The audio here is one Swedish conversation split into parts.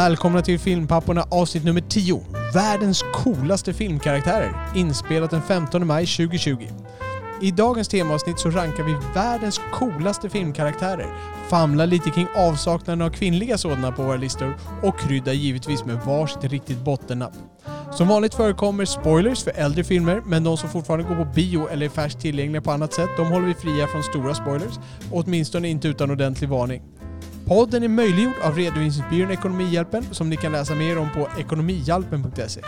Välkomna till Filmpapporna avsnitt nummer 10. Världens coolaste filmkaraktärer. Inspelat den 15 maj 2020. I dagens temaavsnitt så rankar vi världens coolaste filmkaraktärer, famlar lite kring avsaknaden av kvinnliga sådana på våra listor och kryddar givetvis med varsitt riktigt bottennapp. Som vanligt förekommer spoilers för äldre filmer, men de som fortfarande går på bio eller är färskt tillgängliga på annat sätt, de håller vi fria från stora spoilers. Åtminstone inte utan ordentlig varning. Podden är möjliggjord av redovisningsbyrån Ekonomihjälpen som ni kan läsa mer om på ekonomihjälpen.se.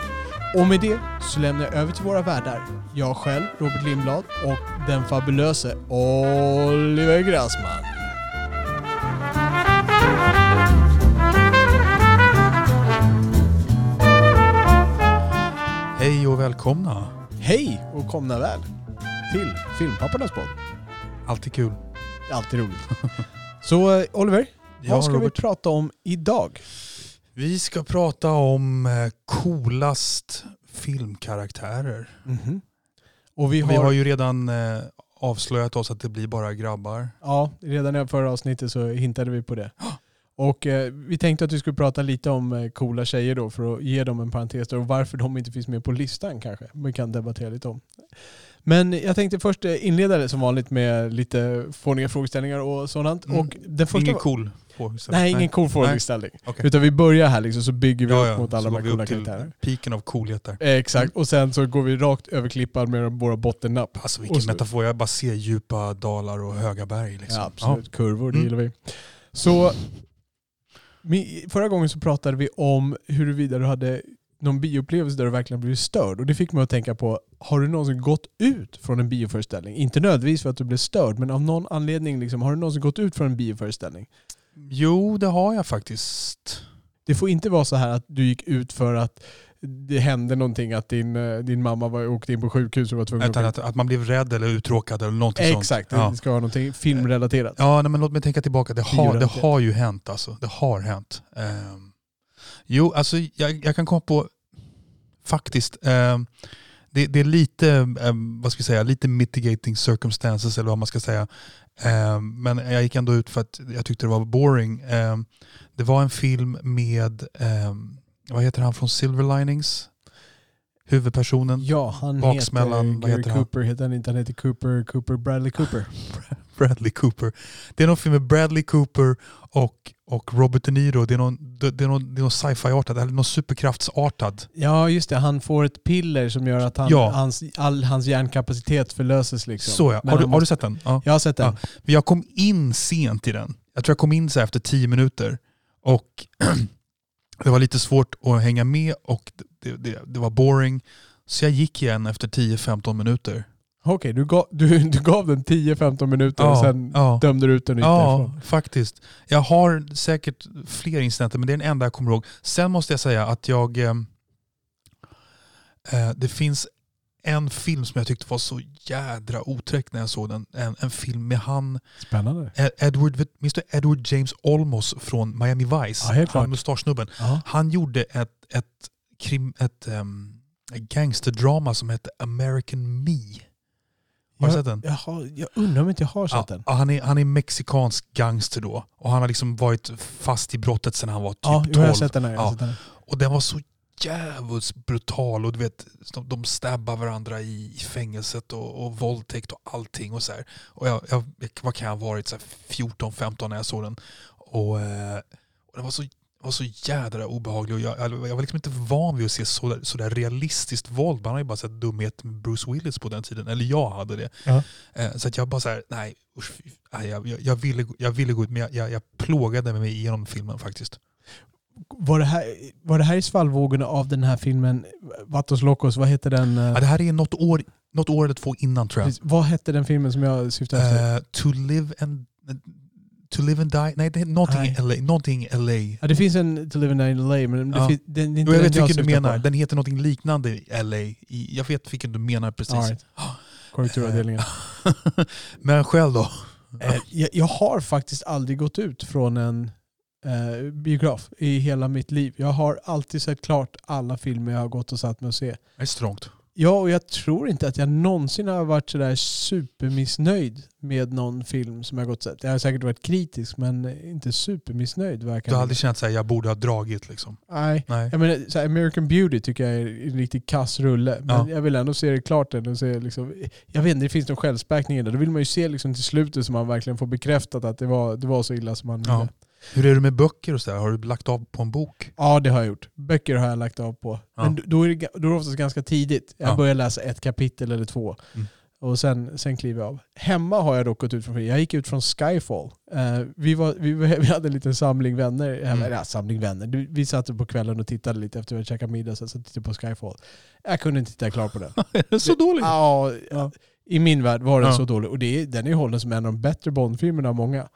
Och med det så lämnar jag över till våra värdar. Jag själv, Robert Lindblad och den fabulöse Oliver Grassman. Hej och välkomna. Hej och komna väl till Filmpappornas podd. Alltid kul. Alltid roligt. Så eh, Oliver, Ja, vad ska vi Robert. prata om idag? Vi ska prata om eh, coolast filmkaraktärer. Mhm. Och vi Vi har, har, ju redan eh, avslöjat oss att det blir bara grabbar. ja, redan i förra avsnittet så hintade vi på det. Och eh, vi tänkte att vi skulle prata lite om eh, coola tjejer då för att ge dem en parentes och varför de inte finns med på listan kanske. Vi kan debattera lite om. Men jag tänkte först eh, inleda det som vanligt med lite fåniga frågeställningar och sådant. Mm. Och den första Ingen var- cool. Nej, ingen cool frågeställning. Okej. Utan vi börjar här liksom så bygger vi Ja, upp ja. mot alla Så de här coola karaktärerna. piken av coolhet där. Eh, Exakt, och sen så går vi rakt över klippan med våra bottennapp. Alltså vilken så- metafor. Jag bara ser djupa dalar och höga berg. Liksom. Ja, absolut. Kurvor, det Mm. gillar vi. Så förra gången så pratade vi om huruvida du hade någon bioupplevelse där du verkligen blivit störd. Och det fick mig att tänka på, har du någonsin gått ut från en bioföreställning? Inte nödvändigtvis för att du blev störd, men av någon anledning, liksom, har du någonsin gått ut från en bioföreställning? Jo, det har jag faktiskt. Det får inte vara så här att du gick ut för att det hände någonting, att din, eh, din mamma var, åkte in på sjukhus och var tvungen Utan att... att, att man blev rädd eller uttråkad eller någonting sånt. Exakt, Ja. det ska vara någonting filmrelaterat. Ja, nej, men låt mig tänka tillbaka. Det har, det har ju hänt alltså. Det har hänt. Ehm, jo, alltså jag, jag kan komma på, faktiskt, ehm, det, det är lite, ehm, vad ska vi säga, lite mitigating circumstances eller vad man ska säga. Ehm, men jag gick ändå ut för att jag tyckte det var boring. Ehm, det var en film med, ehm, vad heter han från Silver Linings? Huvudpersonen. Ja, han Baksmällan, heter vad heter han? Cooper, heter han inte? Han heter Cooper, Cooper Bradley Cooper. Bradley Cooper. Det är någon film med Bradley Cooper och, och Robert De Niro. Det är någon, det det är någon, det är någon sci-fi-artad, eller någon superkraftsartad. Ja, just det. Han får ett piller som gör att han, Ja. hans, all hans hjärnkapacitet förlöses. Liksom. Så ja. Har du, han har du måste- sett den? Ja. Jag har sett den. Ja. Jag kom in sent i den. Jag tror jag kom in så efter tio minuter. Och det var lite svårt att hänga med och det, det, det var boring. Så jag gick igen efter 10-15 minuter. Okej, du, gav, du, du gav den 10-15 minuter och sen ja. dömde du ut den Ja, därifrån. faktiskt. Jag har säkert fler incidenter, men det är den enda jag kommer ihåg. Sen måste jag säga att jag... Eh, eh, det finns en film som jag tyckte var så jädra otäck när jag såg den. En, en film med han, Spännande. Ed- Edward, minns du Edward James Olmos från Miami Vice? Ja, han mustaschsnubben. Ja. Han gjorde ett, ett, krim, ett um, gangsterdrama som hette American Me. Har du Jag- sett den? Jaha, jag undrar om inte jag har sett Ja, den. han, är, han är mexikansk gangster då. Och han har liksom varit fast i brottet sedan han var typ Ja, jo, 12. jag har sett den. Här, jag har Ja. den här. Och den var så jävligt brutal. Och du vet, de, de stabbar varandra i, i fängelset och, och våldtäkt och allting. Och så här. Och jag, jag, vad kan jag ha varit? så här 14-15 när jag såg den. Och, eh, och den var så var så jädra obehaglig och jag, jag var liksom inte van vid att se så, så där realistiskt våld. Man har ju bara sett dumhet med Bruce Willis på den tiden. Eller jag hade det. Ja. Eh, Så att jag bara så här, nej, usch, jag, jag, jag, ville, gå- jag ville gå ut men jag, jag, jag plågade mig igenom filmen faktiskt. Var, det här, var det här i svallvågorna av den här filmen Vatos Locos? Vad heter den? eh, Ja, det här är något år, något år eller två innan tror jag. vad hette den filmen som jag syftade efter? Eh, to live and To live and die? Nej, det är någonting LA. Någonting LA. Ja, det finns en To Live and Die in LA, men det Ja. finns, inte Jo, jag den vet vilken du menar. på. Den heter någonting liknande LA. I, jag vet vilken du menar precis. All right. Korrekturavdelningen. Men själv då? Eh, jag, jag har faktiskt aldrig gått ut från en eh, biograf i hela mitt liv. Jag har alltid sett klart alla filmer jag har gått och satt mig och se. Det är strångt. Ja, och jag tror inte att jag någonsin har varit sådär supermissnöjd med någon film som jag gått sett. Jag har säkert varit kritisk, men inte supermissnöjd. Verkar Du har aldrig känt att jag borde ha dragit liksom? Nej. Nej. Jag menar, så American Beauty tycker jag är en riktigt kass rulle. Men Ja. jag vill ändå se det klart. och se liksom, jag vet inte, det finns någon självspäkning i det. Då vill man ju se liksom till slutet så man verkligen får bekräftat att det var, det var så illa som man Ja. ville. Hur är det med böcker och sådär? Har du lagt av på en bok? Ja, det har jag gjort. Böcker har jag lagt av på. Ja. Men då är, det, då är det oftast ganska tidigt. Jag Ja. börjar läsa ett kapitel eller två. Mm. Och sen, sen kliver jag av. Hemma har jag dock gått ut från Jag gick ut från Skyfall. Eh, vi, var, vi, vi hade en liten samling vänner. Mm. Ja, samling vänner. Vi satt på kvällen och tittade lite efter att vi käkat middag. Så tittade på Skyfall. Jag kunde inte titta klart på den. är den så dålig? Ja, Ja. I min värld var den så dålig. Och det är, den är hållen som en av de bättre Bond-filmerna av många.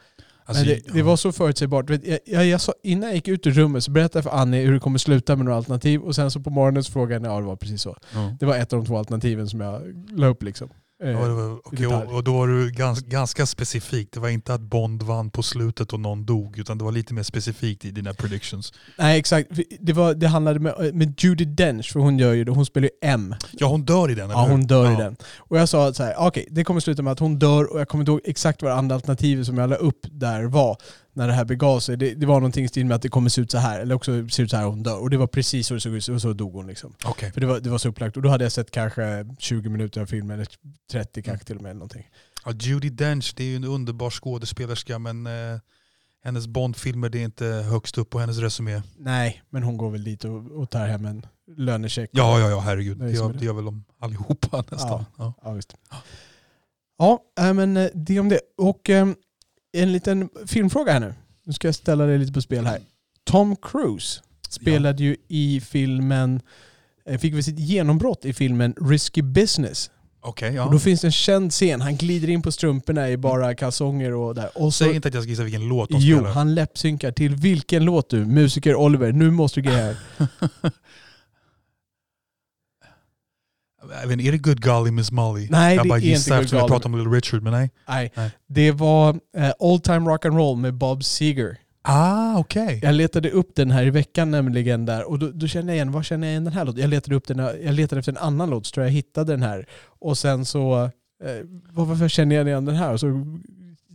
Alltså, det, det var så förutsägbart. Jag, jag, jag sa, innan jag gick ut ur rummet så berättade jag för Annie hur det kommer sluta med några alternativ. Och sen så på morgonen så frågade jag, ja det var precis så. Ja. Det var ett av de två alternativen som jag la upp liksom. Eh, Ja, det var, detalj. och, och då var du gans, ganska specifik. Det var inte att Bond vann på slutet och någon dog, utan det var lite mer specifikt i dina predictions. Nej exakt, det, var, det handlade med, med Judi Dench, för hon gör ju hon spelar ju M. Ja, hon dör i den, Ja hon dör i Ja. den. Och jag sa att så här, okej det kommer sluta med att hon dör och jag kommer inte ihåg exakt vad andra alternativet som jag la upp där var. När det här begav sig. Det, det var någonting i stil med att det kommer se ut så här eller också se ut så här och hon dör. Och det var precis så det såg ut och så dog hon liksom. Okej. För det var, det var så upplagt. Och då hade jag sett kanske 20 minuter av filmen, eller 30 kanske till och med. Någonting. Ja, Judi Dench, det är ju en underbar skådespelerska, men eh, hennes Bond-filmer det är inte högst upp på hennes resumé. Nej, men hon går väl dit och, och tar hem en lönecheck. Ja, ja, ja, herregud. Det gör, det. gör väl de allihopa nästan. Ja. Ja, visst. Ja, men eh, det om det. Och eh, en liten filmfråga här nu. Nu ska jag ställa dig lite på spel här. Tom Cruise spelade ju i filmen, eh, fick väl sitt genombrott i filmen Risky Business. Okej, ja. Och då finns det en känd scen, han glider in på strumporna i bara kalsonger och där. Och så, Säg inte att jag ska gissa vilken låt de jo, spelar. han läppsynkar till vilken låt du? Musiker Oliver, nu måste du greja här. Jag vet, inte, är det Good Golly Miss Molly? Nej, jag det bara är inte gissar Good eftersom jag Golly. pratade om Little Richard, men nej. Nej, Nej. det var eh, Old Time Rock and Roll med Bob Seger. Ah, okej. Jag letade upp den här i veckan nämligen där och då, då kände jag igen, var känner jag igen den här låten? Jag letade upp den, jag letade efter en annan låt så tror jag hittade den här. Och sen så, eh, var- varför känner jag igen den här? Och så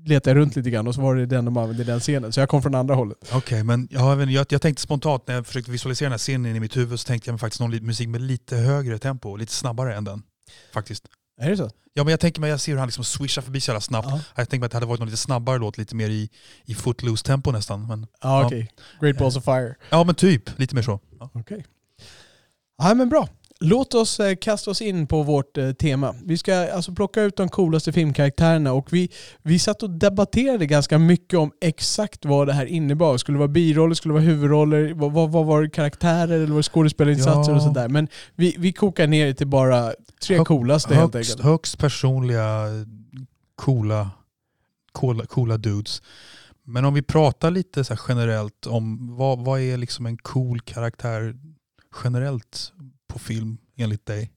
letade jag runt lite grann och så var det den de använde i den scenen. Så jag kom från andra hållet. Okej, men jag, jag, jag tänkte spontant när jag försökte visualisera den här scenen i mitt huvud så tänkte jag faktiskt någon musik med lite högre tempo, lite snabbare än den. Faktiskt. Är det så? Ja men jag tänker mig, jag ser hur han liksom swishar förbi så jävla snabbt. Ja, Jag tänker mig att det hade varit någon lite snabbare låt, lite mer i, i footloose tempo nästan. Men, ja Ja. okej. Great Balls of Fire. ja men typ, lite mer så. Ja. Okej. Ja men bra. Låt oss eh, kasta oss in på vårt eh, tema. Vi ska alltså plocka ut de coolaste filmkaraktärerna och vi, vi satt och debatterade ganska mycket om exakt vad det här innebar. Skulle det vara biroller, skulle det vara huvudroller, vad, vad, vad var det karaktärer eller var det skådespelarinsatser Ja. och sådär. Men vi, vi kokar ner det till bara tre Hög- coolaste helt Högst, enkelt. högst personliga, coola, coola, coola dudes. Men om vi pratar lite så generellt om vad, vad är liksom en cool karaktär generellt på film enligt dig?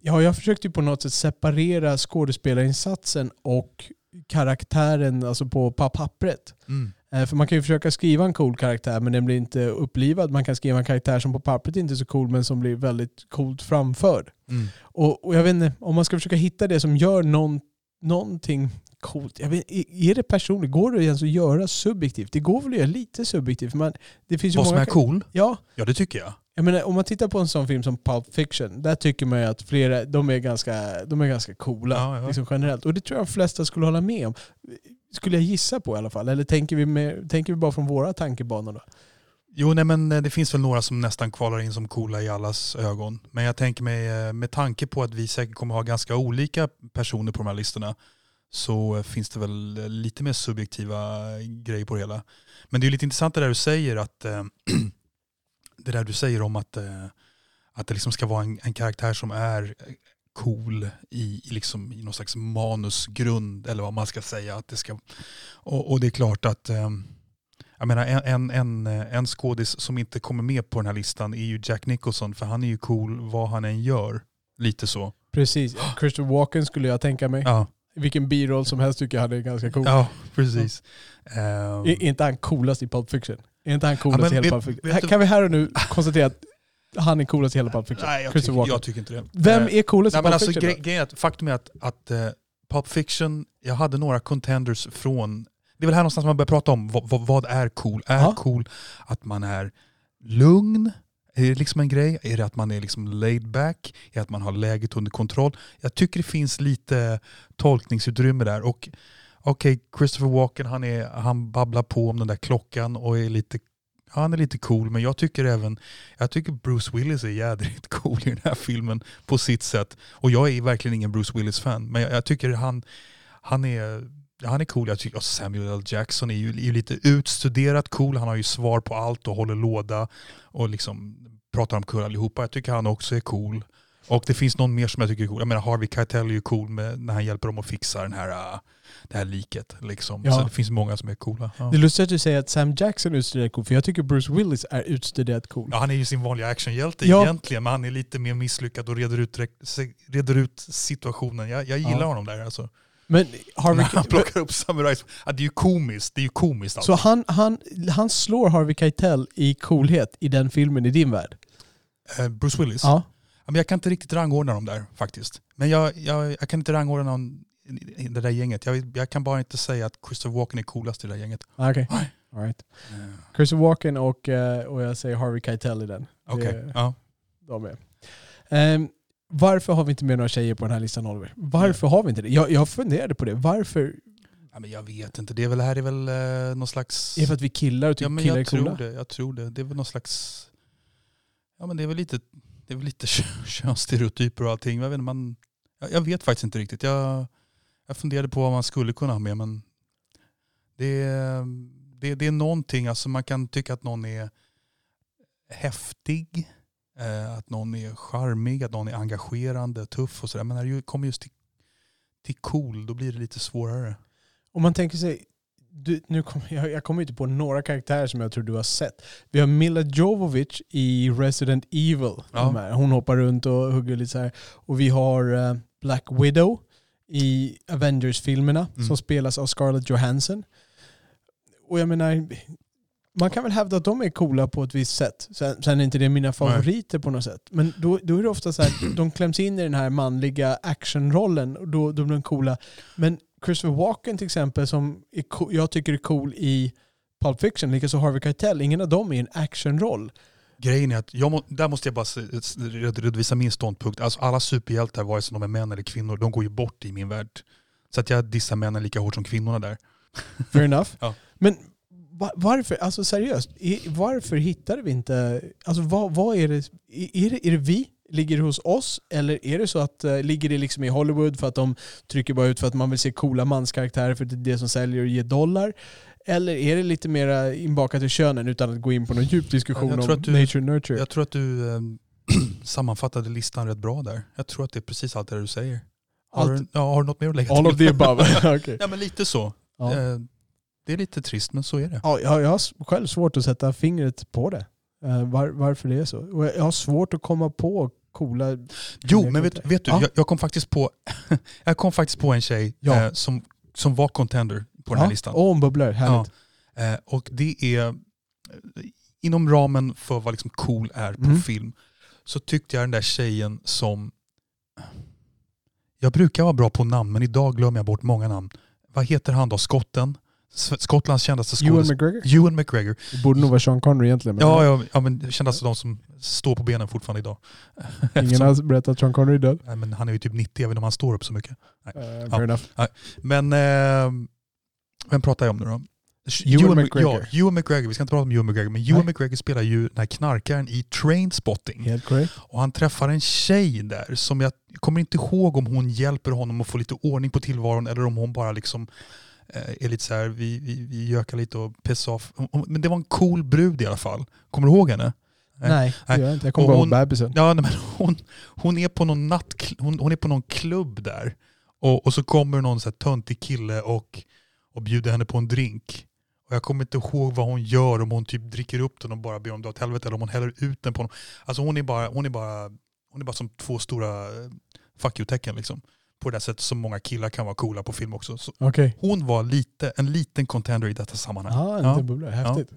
Ja, jag försökte ju på något sätt separera skådespelarinsatsen och karaktären alltså på pa- pappret. Mm. Eh, För man kan ju försöka skriva en cool karaktär men den blir inte upplivad. Man kan skriva en karaktär som på pappret inte är så cool men som blir väldigt coolt framförd. Mm. Och, och jag vet inte, om man ska försöka hitta det som gör någon, någonting coolt. Jag vet, är det personligt? Går det ens att göra subjektivt? Det går väl att göra lite subjektivt. Men det finns Vad som många är cool? Ja, Ja det tycker jag. Jag menar, om man tittar på en sån film som Pulp Fiction, där tycker man ju att flera, de är ganska, de är ganska coola Ja, ja. Liksom generellt. Och det tror jag de flesta skulle hålla med om. Skulle jag gissa på i alla fall. Eller tänker vi, med, tänker vi bara från våra tankebanor då? Jo, nej, men eh, det finns väl några som nästan kvalar in som coola i allas ögon. Men jag tänker mig, eh, med tanke på att vi säkert kommer ha ganska olika personer på de här listorna, så eh, finns det väl lite mer subjektiva grejer på det hela. Men det är lite intressant det där du säger, att det där du säger om att, eh, att det liksom ska vara en, en karaktär som är eh, cool i, i, liksom, i någon slags manusgrund, eller vad man ska säga. Att det ska, och, och det är klart att eh, jag menar, en, en, en, en skådis som inte kommer med på den här listan är ju Jack Nicholson, för han är ju cool vad han än gör. Lite så. Precis. Christopher Walken skulle jag tänka mig. Ja, Vilken biroll som helst tycker jag hade är ganska cool. ja precis. Ehm, Är, är inte han coolast i Pulp Fiction? Är inte han Ja, coolast men i hela Pulp Fiction? kan vi här och nu konstatera att han är coolast i hela Pulp Fiction? Nej, jag Christopher tycker, Walken. jag tycker inte det. Vem Eh, är coolast Nej, i Pulp alltså, Fiction? gre- grejen är att faktum är att, att uh, Pulp Fiction, jag hade några contenders från, det är väl här någonstans man börjar prata om vad, vad, är cool? Är Ja. cool att man är lugn? Är det liksom en grej? Är det att man är liksom laid back? Är det att man har läget under kontroll? Jag tycker det finns lite tolkningsutrymme där. Och okej, Christopher Walken han, är, han babblar på om den där klockan och är lite han är lite cool, men jag tycker även jag tycker Bruce Willis är jädrigt cool i den här filmen på sitt sätt. Och jag är verkligen ingen Bruce Willis-fan, men jag, jag tycker han, han, är, han är cool. Jag tycker Samuel L. Jackson är ju, är ju lite utstuderat cool. Han har ju svar på allt och håller låda och liksom pratar om kul allihopa. Jag tycker han också är cool. Och det finns någon mer som jag tycker är cool. Jag menar Harvey Keitel är ju cool med, när han hjälper dem att fixa den här, äh, det här liket. Liksom. Ja. Så det finns många som är coola. Ja. Det är lustigt att du säger att Sam Jackson är utstuderat cool, för jag tycker Bruce Willis är utstuderat cool. Ja, han är ju sin vanliga actionhjälte Ja. egentligen, men han är lite mer misslyckad och reder ut, reder ut situationen. Jag, jag gillar Ja. honom där alltså. Men Harvey... När han plockar upp samurajs. Ja, det är ju komiskt. Det är ju komiskt alltså. Så han, han, han slår Harvey Keitel i coolhet i den filmen i din värld? Eh, Bruce Willis. Ja. Men jag kan inte riktigt rangordna dem där faktiskt. Men jag, jag, jag kan inte rangordna någon i det där gänget. Jag, jag kan bara inte säga att Christopher Walken är coolast i det där gänget. Ah, Okej. Nej. All right. Eh, Christopher Walken och, eh, och jag säger Harvey Keitel i den. Okej, Det- ja. De är. Ehm, varför har vi inte med några tjejer på den här listan Oliver? Varför har vi inte det? Jag, jag funderade på det. Varför? ja. men Jag vet inte. Det är väl, det här är väl eh, någon slags... Är det för att vi killar och tycker Ja men killar är jag tror coola? det. Jag tror det. Det är väl någon slags... Ja men det är väl lite, det är väl lite könsstereotyper och allting. Jag vet, man, jag, vet faktiskt inte riktigt. Jag, jag funderade på vad man skulle kunna ha med men det är, det, det är någonting, alltså man kan tycka att någon är häftig, eh, att någon är charmig, att någon är engagerande, tuff och sådär. Men när det kommer just till, till cool, då blir det lite svårare. Om man tänker sig, du, nu kom, jag, jag kommer inte på några karaktärer som jag tror du har sett. Vi har Mila Jovovich i Resident Evil. Ja. Hon hoppar runt och hugger lite så här. Och vi har eh, Black Widow i Avengers-filmerna Mm. som spelas av Scarlett Johansson. Och jag menar, man kan väl hävda att de är coola på ett visst sätt. Sen, sen är inte det mina favoriter på något sätt. Men då, då är det ofta så här, de kläms in i den här manliga actionrollen och då, då blir de coola. Men Christopher Walken till exempel, som är co- jag tycker är cool i Pulp Fiction, likaså Harvey Keitel, ingen av dem är en actionroll. Grejen är att, jag må, där måste jag bara redovisa min ståndpunkt. Alltså alla superhjältar, vare sig de är män eller kvinnor, de går ju bort i min värld. Så att jag dissar männen lika hårt som kvinnorna där. Fair enough. Ja. Men va- varför, alltså seriöst, varför hittar vi inte, alltså vad, vad är det, är det, är det vi? Ligger det hos oss? Eller är det så att, eh, ligger det liksom i Hollywood för att de trycker bara ut för att man vill se coola manskaraktärer för det är det som säljer och ger dollar? Eller är det lite mer inbakat i könen utan att gå in på någon djup diskussion Jag om du- nature nurture? Jag tror att du eh, sammanfattade listan rätt bra där. Jag tror att det är precis allt det du säger. Har, Allt- du, ja, har du något mer att lägga All till? of the above. Okej. Ja men lite så. Ja. Eh, det är lite trist men så är det. Ja, jag jag har själv svårt att sätta fingret på det. Eh, Var, varför det är så. Och jag har svårt att komma på coola... Jo men vet, vet du, Ja. jag, jag, kom faktiskt på, jag kom faktiskt på en tjej Ja. eh, som, som var contender på den här listan. Åh, en bubblare. Härligt. Eh, och det är, eh, inom ramen för vad liksom cool är på Mm. film, så tyckte jag den där tjejen som, jag brukar vara bra på namn men idag glömmer jag bort många namn. Vad heter han då, skotten? Skottlands kändaste Ewan skådespelare. McGregor? Ewan McGregor. Det borde nog vara Sean Connery egentligen. Men Ja, ja, ja men kändaste de som står på benen fortfarande idag. Ingen har berättat att Sean Connery är död. Nej, men han är ju typ 90, jag vet inte om han står upp så mycket. Uh, Ja. fair enough. Men eh, vem pratar jag om nu då? Ewan Mc- McGregor. Ja, Ewan McGregor. Vi ska inte prata om Ewan McGregor, men Ewan Nej. McGregor spelar ju den här knarkaren i Trainspotting. Helt korrekt. Och han träffar en tjej där som jag kommer inte ihåg om hon hjälper honom att få lite ordning på tillvaron eller om hon bara liksom är lite så här, vi, vi, vi gökar lite och pissar off. Men det var en cool brud i alla fall. Kommer du ihåg henne? Nej. Nej, det gör jag inte. Jag kommer bara ihåg bebisen. Ja, men hon, hon, är på någon natt, hon, hon är på någon klubb där. Och, och så kommer någon så här töntig kille och, och bjuder henne på en drink. Och jag kommer inte ihåg vad hon gör, om hon typ dricker upp den och bara ber om det åt helvete eller om hon häller ut den på honom. Alltså hon är bara, hon är bara, hon är bara som två stora eh, fuck you-tecken liksom. På det sättet som många killar kan vara coola på film också. Så Okej. hon var lite, en liten contender i detta sammanhang. Ja, en Ja. liten bubblare. Häftigt.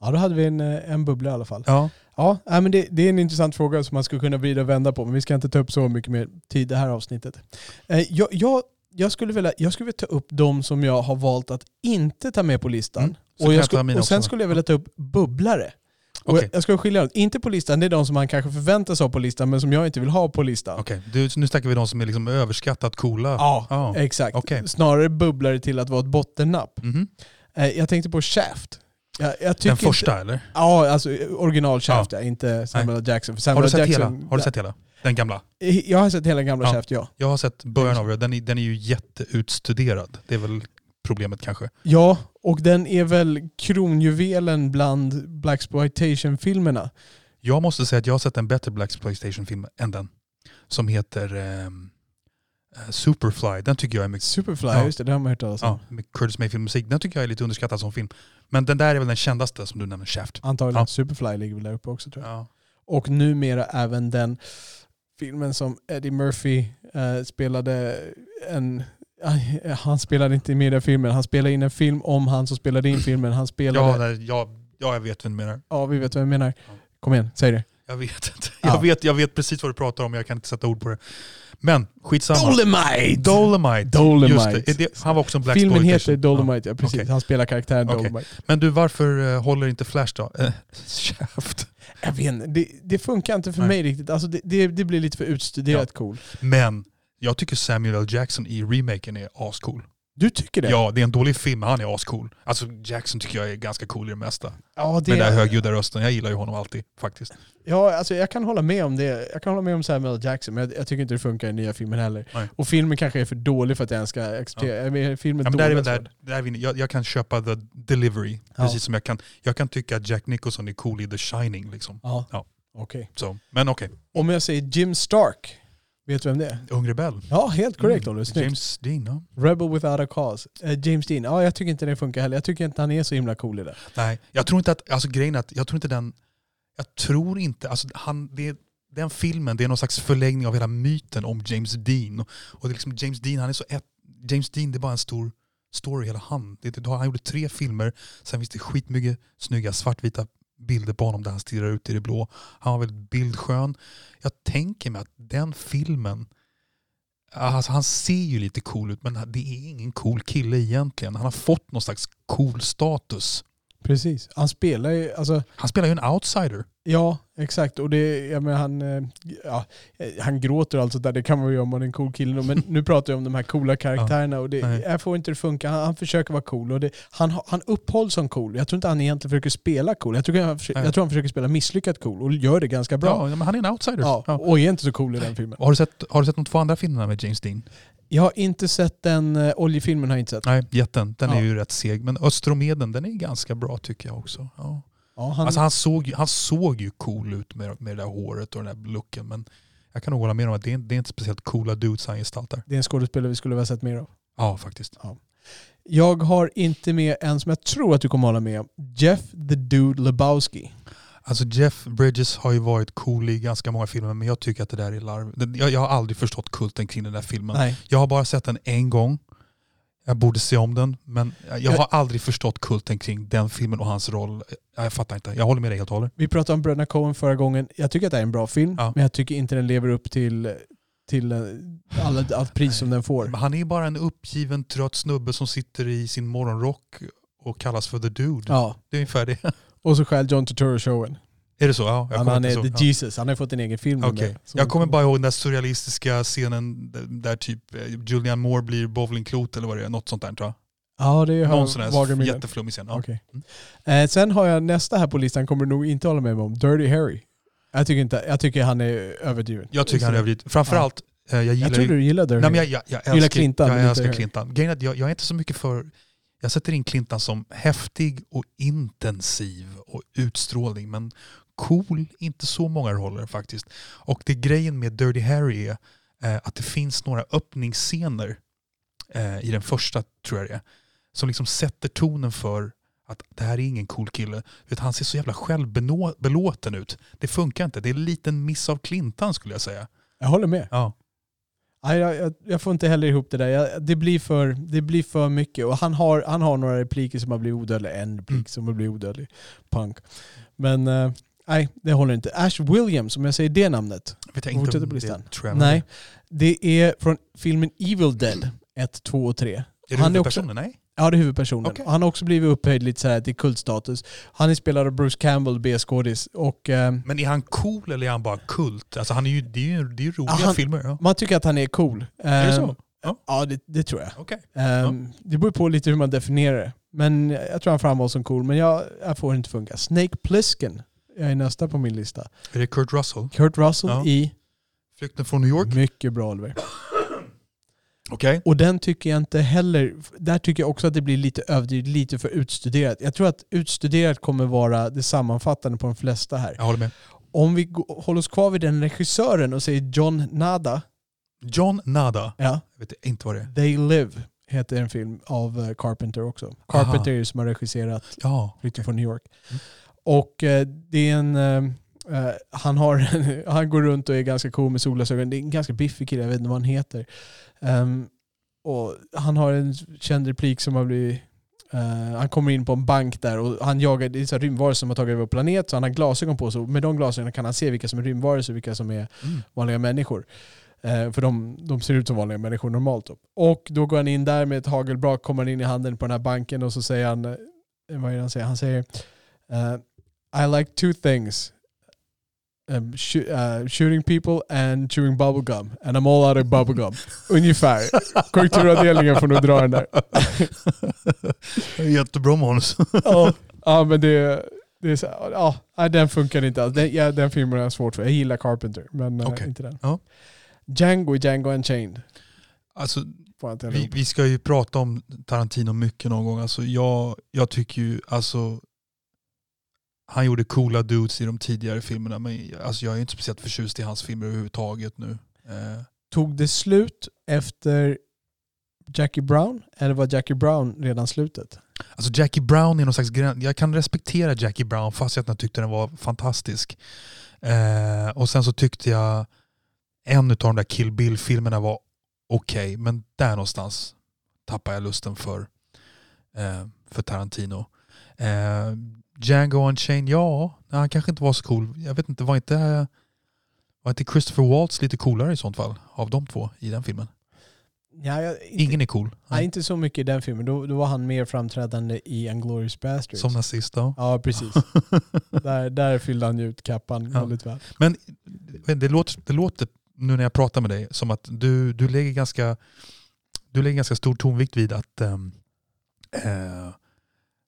Ja. då hade vi en, eh, en bubbla i alla fall. Ja, Ja, men det, det är en intressant fråga som man skulle kunna vrida och vända på, men vi ska inte ta upp så mycket mer tid det här avsnittet. Eh, jag, jag, jag, skulle vilja, jag skulle vilja ta upp de som jag har valt att inte ta med på listan. Mm, och, jag mina och sen också. skulle jag vilja ta upp bubblare. Okej. jag, ska skilja dem. Inte på listan, det är de som man kanske förväntar sig ha på listan, men som jag inte vill ha på listan. Okej, du, nu snackar vi de som är liksom överskattat coola. Ja, Ja. exakt. Okej. Snarare bubblare till att vara ett bottennapp. Mhm. Eh, jag tänkte på Shaft. Jag, jag Den inte- första eller? Ja, alltså original Shaft, ja. inte Samuel L. Jackson. Samuel Har du sett Jackson, hela? Har du sett hela? Den gamla? Jag har sett hela gamla Ja. Shaft, ja. Jag har sett början av den. Den är, den är ju jätteutstuderad. Det är väl problemet kanske. Ja, och den är väl kronjuvelen bland Blaxploitation-filmerna. Jag måste säga att jag har sett en bättre Blaxploitation-film än den. Som heter ehm, eh, Superfly. Den tycker jag är mycket... Superfly, Ja. just det, det har man hört talas om. Ja, med Curtis Mayfield-musik. Den tycker jag är lite underskattad som film. Men den där är väl den kändaste som du nämner, Shaft. Antagligen. Ja. Superfly ligger väl där uppe också tror jag. Ja. Och numera även den filmen som Eddie Murphy eh, spelade en... Han spelade inte med i den filmen, han spelade in en film om han som spelade in filmen. Han spelade... Ja, Ja, där, ja, ja, jag vet vad du menar. vi vet vad jag menar. Ja. Kom igen, säg det. Jag vet inte. Ja. Jag, vet, jag vet precis vad du pratar om, jag kan inte sätta ord på det. Men skitsamma. Dolomite! Dolomite. Dolomite. Det. Det. Han var också en Black Filmen heter. Dolomite, ja, precis. okej. Han spelar karaktären Okej. Dolomite. Men du, varför eh, håller inte Flash då? Eh, Shaft. Jag vet inte, det, det funkar inte för Nej. mig riktigt. Alltså det, det, det blir lite för utstuderat cool. Men jag tycker Samuel L. Jackson i remaken är ascool. Du tycker det? Ja, det är en dålig film, men han är ascool. Alltså Jackson tycker jag är ganska cool i det mesta. ja, det, Med den där högljudda rösten. Jag gillar ju honom alltid faktiskt. ja alltså jag kan hålla med om det. Jag kan hålla med om Samuel L. Jackson, men jag, jag tycker inte det funkar i nya filmen heller. Nej. Och filmen kanske är för dålig för att jag ens ska acceptera. Ja. Filmen Ja, men där dålig. där, där är vi, jag, jag kan köpa the delivery, Ja. precis som jag kan, jag kan tycka att Jack Nicholson är cool i The Shining. Liksom. Ja, Ja. okej. Så, men okej, Om jag säger Jim Stark, vet du vem det är? Ung Rebell. Ja, helt korrekt Mm. Snyggt. James Dean, ja. Rebel without a cause. Eh, James Dean, ja jag tycker inte det funkar heller. Jag tycker inte han är så himla cool i det. Nej, jag tror inte att, alltså grejen är att, jag tror inte den, jag tror inte, alltså han, det, den filmen, det är någon slags förlängning av hela myten om James Dean. Och, och det är liksom James Dean, han är så ett, James Dean det är bara en stor story hela han. Det, det, han gjorde tre filmer, sen finns det skitmycket snygga svartvita bilder på honom där han stirrar ut i det blå. Han var väldigt bildskön. Jag tänker mig att den filmen, alltså han ser ju lite cool ut men det är ingen cool kille egentligen. Han har fått någon slags cool status. Precis. Han spelar ju, alltså Han spelar ju en outsider. Ja, exakt. Och det, ja, men han, eh, ja, eh, han gråter alltså där, det kan man ju göra om man är en cool kille. Men nu pratar jag om de här coola karaktärerna och det, jag får inte det funka. Han, han försöker vara cool och det, han, han upphålls som cool. Jag tror inte han egentligen försöker spela cool. Jag tror han, jag tror han försöker spela misslyckat cool och gör det ganska bra. Ja, men han är en outsider. Ja, Ja. och är inte så cool i den filmen. Har, du sett, har du sett de två andra filmerna med James Dean? Jag har inte sett den, uh, oljefilmen har jag inte sett. Nej, jätten. Den Ja. är ju rätt seg. Men Östromeden, den är ganska bra tycker jag också. Ja. Ja, han, Alltså han såg, han såg ju cool ut med, med det där håret och den där looken. Men jag kan nog hålla med om att det är, det är inte speciellt coola dudes han gestaltar. det är en skådespelare vi skulle ha sett mer av. Ja, faktiskt. Jag har inte med en som jag tror att du kommer hålla med om. Jeff the Dude Lebowski. Alltså Jeff Bridges har ju varit cool i ganska många filmer men jag tycker att det där är larv. Jag, jag har aldrig förstått kulten kring den där filmen. Nej. Jag har bara sett den en gång. Jag borde se om den men jag har aldrig förstått kulten kring den filmen och hans roll. Jag fattar inte. Jag håller med dig helt och hållet. Vi pratade om Bröderna Coen förra gången. Jag tycker att det är en bra film, Ja. men jag tycker inte den lever upp till, till eh, alla, allt pris som den får. Men Han är bara en uppgiven trött snubbe som sitter i sin morgonrock och kallas för the dude. Ja. Det är ungefär det. Och så skäl John Turturro-showen. Är det så? Ja, jag Han, han är så. the Ja. Jesus. Han har fått en egen film. med, som- Jag kommer bara ihåg den där surrealistiska scenen där- där typ eh, Julianne Moore blir bowlingklot eller vad det är. Något sånt där tror jag. Ja, det Någon har sån vaga där minnen. jätteflummig scen. Ja. Okej. Eh, sen har jag nästa här på listan, kommer du nog inte hålla med mig om. Dirty Harry. Jag tycker, inte, jag tycker han är överdriven. Jag tycker han är överdrivet. Framförallt, eh, jag gillar Jag tror du gillar Dirty Nej, men Harry. jag, jag, jag, Gillar Clintan, jag älskar. Clintan. Jag, jag är inte så mycket för... Jag sätter in Clintan som häftig och intensiv och utstrålning. Men cool, inte så många roller faktiskt. Och det grejen med Dirty Harry är eh, att det finns några öppningsscener eh, i den första, tror jag det är, som liksom sätter tonen för att det här är ingen cool kille. Vet, han ser så jävla självbelåten ut. Det funkar inte. Det är en liten miss av Clintan skulle jag säga. Jag håller med. Ja. Nej, jag, jag, jag får inte heller ihop det där. Jag, det, blir för, det blir för mycket. Och han har, han har några repliker som har blivit odödliga. En replik Mm. som har blivit odödlig. Punk. Men, eh, Nej, det håller inte. Ash Williams, om jag säger det namnet. Inte om på det listan. är Trevor. Nej, det är från filmen Evil Dead 1, 2 och 3. Är det Han är också- huvudpersonen? Nej? Ja, det är huvudpersonen. Okej. Han har också blivit upphöjd lite så här till kultstatus. Han är spelad av Bruce Campbell, B-skådis. Eh, Men är han cool eller är han bara kult? Alltså han är ju, det är ju, det är ju roliga Ja, han- filmer. Ja. man tycker att han är cool. Är det så? Ja. Ja, det, det tror jag. Okej. Ehm, Det beror på lite hur man definierar det. Men jag tror han framhålls som cool. Men jag, jag får det inte funka. Snake Plissken är nästa på min lista. Är det Kurt Russell? Kurt Russell Ja. i Flykten från New York? mycket bra Oliver. Okej. Och den tycker jag inte heller, där tycker jag också att det blir lite överdrivet, lite för utstuderat. Jag tror att utstuderat kommer vara det sammanfattande på de flesta här. Jag håller med. Om vi håller oss kvar vid den regissören och säger John Nada, John Nada. ja, Jag vet inte vad det är. They Live heter en film av eh, Carpenter också. Carpenter ju som har regisserat Ja. Flykten från New York. Mm. Och eh, det är en... eh, eh, han, har, han går runt och är ganska cool med solglasögon. Det är en ganska biffig kille, jag vet inte vad han heter. Ehm, och han har en känd replik som har blivit... eh, han kommer in på en bank där och han jagar, det är rymdvarelser som har tagit över vår planet så han har glasögon på sig. Med de glasögonen kan han se vilka som är rymdvarelser och vilka som är Mm. vanliga människor. Eh, för de, de ser ut som vanliga människor normalt. Då. Och då går han in där med ett hagelbrak, kommer in i handen på den här banken och så säger han, vad är det han säger? Han säger I like two things. Um, shoo- eh, shooting people and chewing bubblegum. And I'm all out of bubblegum. Ungefär. Korrekturavdelningen får nog dra den där. Jättebra manus. ja, ja, men det, det är så, ja, den funkar inte alls. Den, ja, den filmen har jag svårt för. Jag gillar Carpenter, men eh, Okej. inte den. Ja. Django, Django Unchained. Alltså, vi, vi ska ju prata om Tarantino mycket någon gång. Alltså, jag, jag tycker ju, alltså, han gjorde coola dudes i de tidigare filmerna, men alltså, jag är inte speciellt förtjust i hans filmer överhuvudtaget nu. Eh, Tog det slut efter Jackie Brown? Eller var Jackie Brown redan slutet? Alltså Jackie Brown är någon slags gräns. Jag kan respektera Jackie Brown fast jag tyckte den var fantastisk. Eh, och sen så tyckte jag en av de där Kill Bill-filmerna var okej, men där någonstans tappade jag lusten för, eh, för Tarantino. Django Unchained, ja, nej, han kanske inte var så cool. Jag vet inte, var inte, var inte Christopher Waltz lite coolare i sånt fall av de två i den filmen? Ja, jag, inte, Ingen är cool. nej, inte så mycket i den filmen. Då, då var han mer framträdande i Inglourious Basterds. Som nazist då. Ja, precis. där, där fyllde han ju ut kappan Ja. väldigt väl. Men det låter, det låter nu när jag pratar med dig som att du, du, lägger, ganska, du lägger ganska stor tonvikt vid att ehm, eh,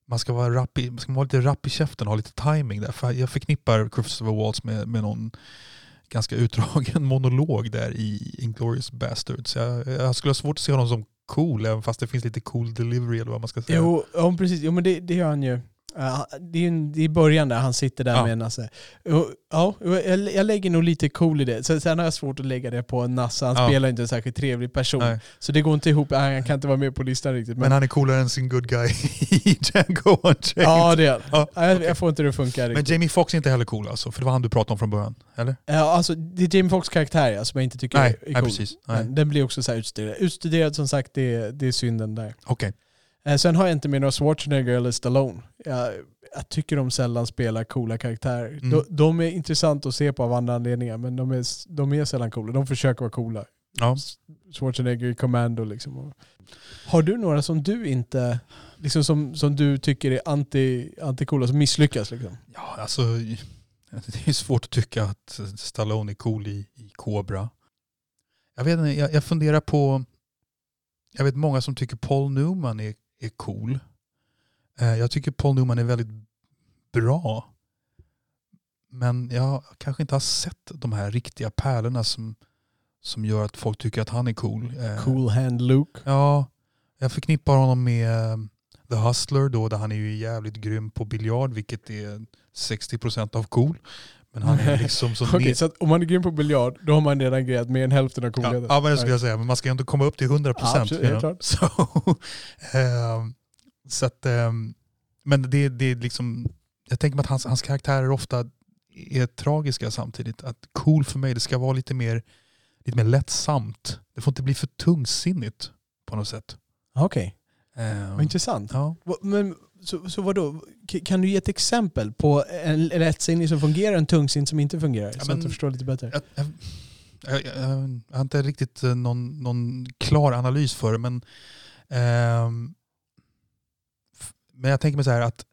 man ska vara, rapp i, man ska vara lite rapp i käften och ha lite timing där. För jag förknippar Christopher Waltz med, med någon ganska utdragen monolog där i Inglourious Bastards. Jag, jag skulle ha svårt att se honom som cool även fast det finns lite cool delivery eller vad man ska säga. Jo, ja, precis. Jo, men det, det gör han ju. Det är ju det är i början där han sitter där Ja. med nasse. Ja, jag, jag lägger nog lite cool i det. Sen har jag svårt att lägga det på en nasse. Han Ja. spelar inte en särskilt trevlig person. Nej. Så det går inte ihop. Han kan inte vara med på listan riktigt. Men han är coolare än sin good guy i Django Unchained. Ja, det är. Ja, Ja, jag, okej. jag får inte det att funka Men riktigt. Jamie Foxx är inte heller cool alltså, för det var han du pratade om från början, eller? Ja, alltså, det är Jamie Foxx karaktär ja, som jag inte tycker Nej, är, är nej cool. precis. Nej. Men den blir också så här utstuderad. Utstuderad som sagt, det är, det är synden där. Okej. Eh, sen har jag inte med några Schwarzenegger eller Stallone. Jag, jag tycker de sällan spelar coola karaktärer. Mm. De, de är intressant att se på av andra anledningar, men de är, de är sällan coola. De försöker vara coola. Ja. Schwarzenegger i Commando liksom. Har du några som du inte, liksom som, som du tycker är anti, anti-coola, som misslyckas liksom? ja, alltså det är svårt att tycka att Stallone är cool i, i Cobra. Jag vet inte, jag, jag funderar på, jag vet många som tycker Paul Newman är, är cool. Eh, Jag tycker Paul Newman är väldigt bra. Men jag kanske inte har sett de här riktiga pärlorna som, som gör att folk tycker att han är cool. Eh, Cool Hand Luke. Ja, jag förknippar honom med eh, The Hustler då, där han är ju jävligt grym på biljard, vilket är 60% av cool. Men han är liksom så Okej, ner- så om man är grym på biljard, då har man redan grejat mer än hälften av Ja, coolheten. ja, men det skulle jag säga. Men man ska ju inte komma upp till 100%. Ja, absolut, you helt know. klart. Så, ehm, så att, ehm, men det, det är liksom, jag tänker mig att hans, hans karaktärer ofta är tragiska samtidigt. Att cool för mig, det ska vara lite mer, lite mer lättsamt. Det får inte bli för tungsinnigt på något sätt. Okej, Ehm, vad intressant. ja. Men Så, så vadå? Kan du ge ett exempel på en lättsinnig som fungerar och en tungsint som inte fungerar? så men- att du förstår lite bättre. Jag, jag, jag, jag, har inte riktigt eh, någon, någon klar analys för det, men, f- men jag tänker mig så här att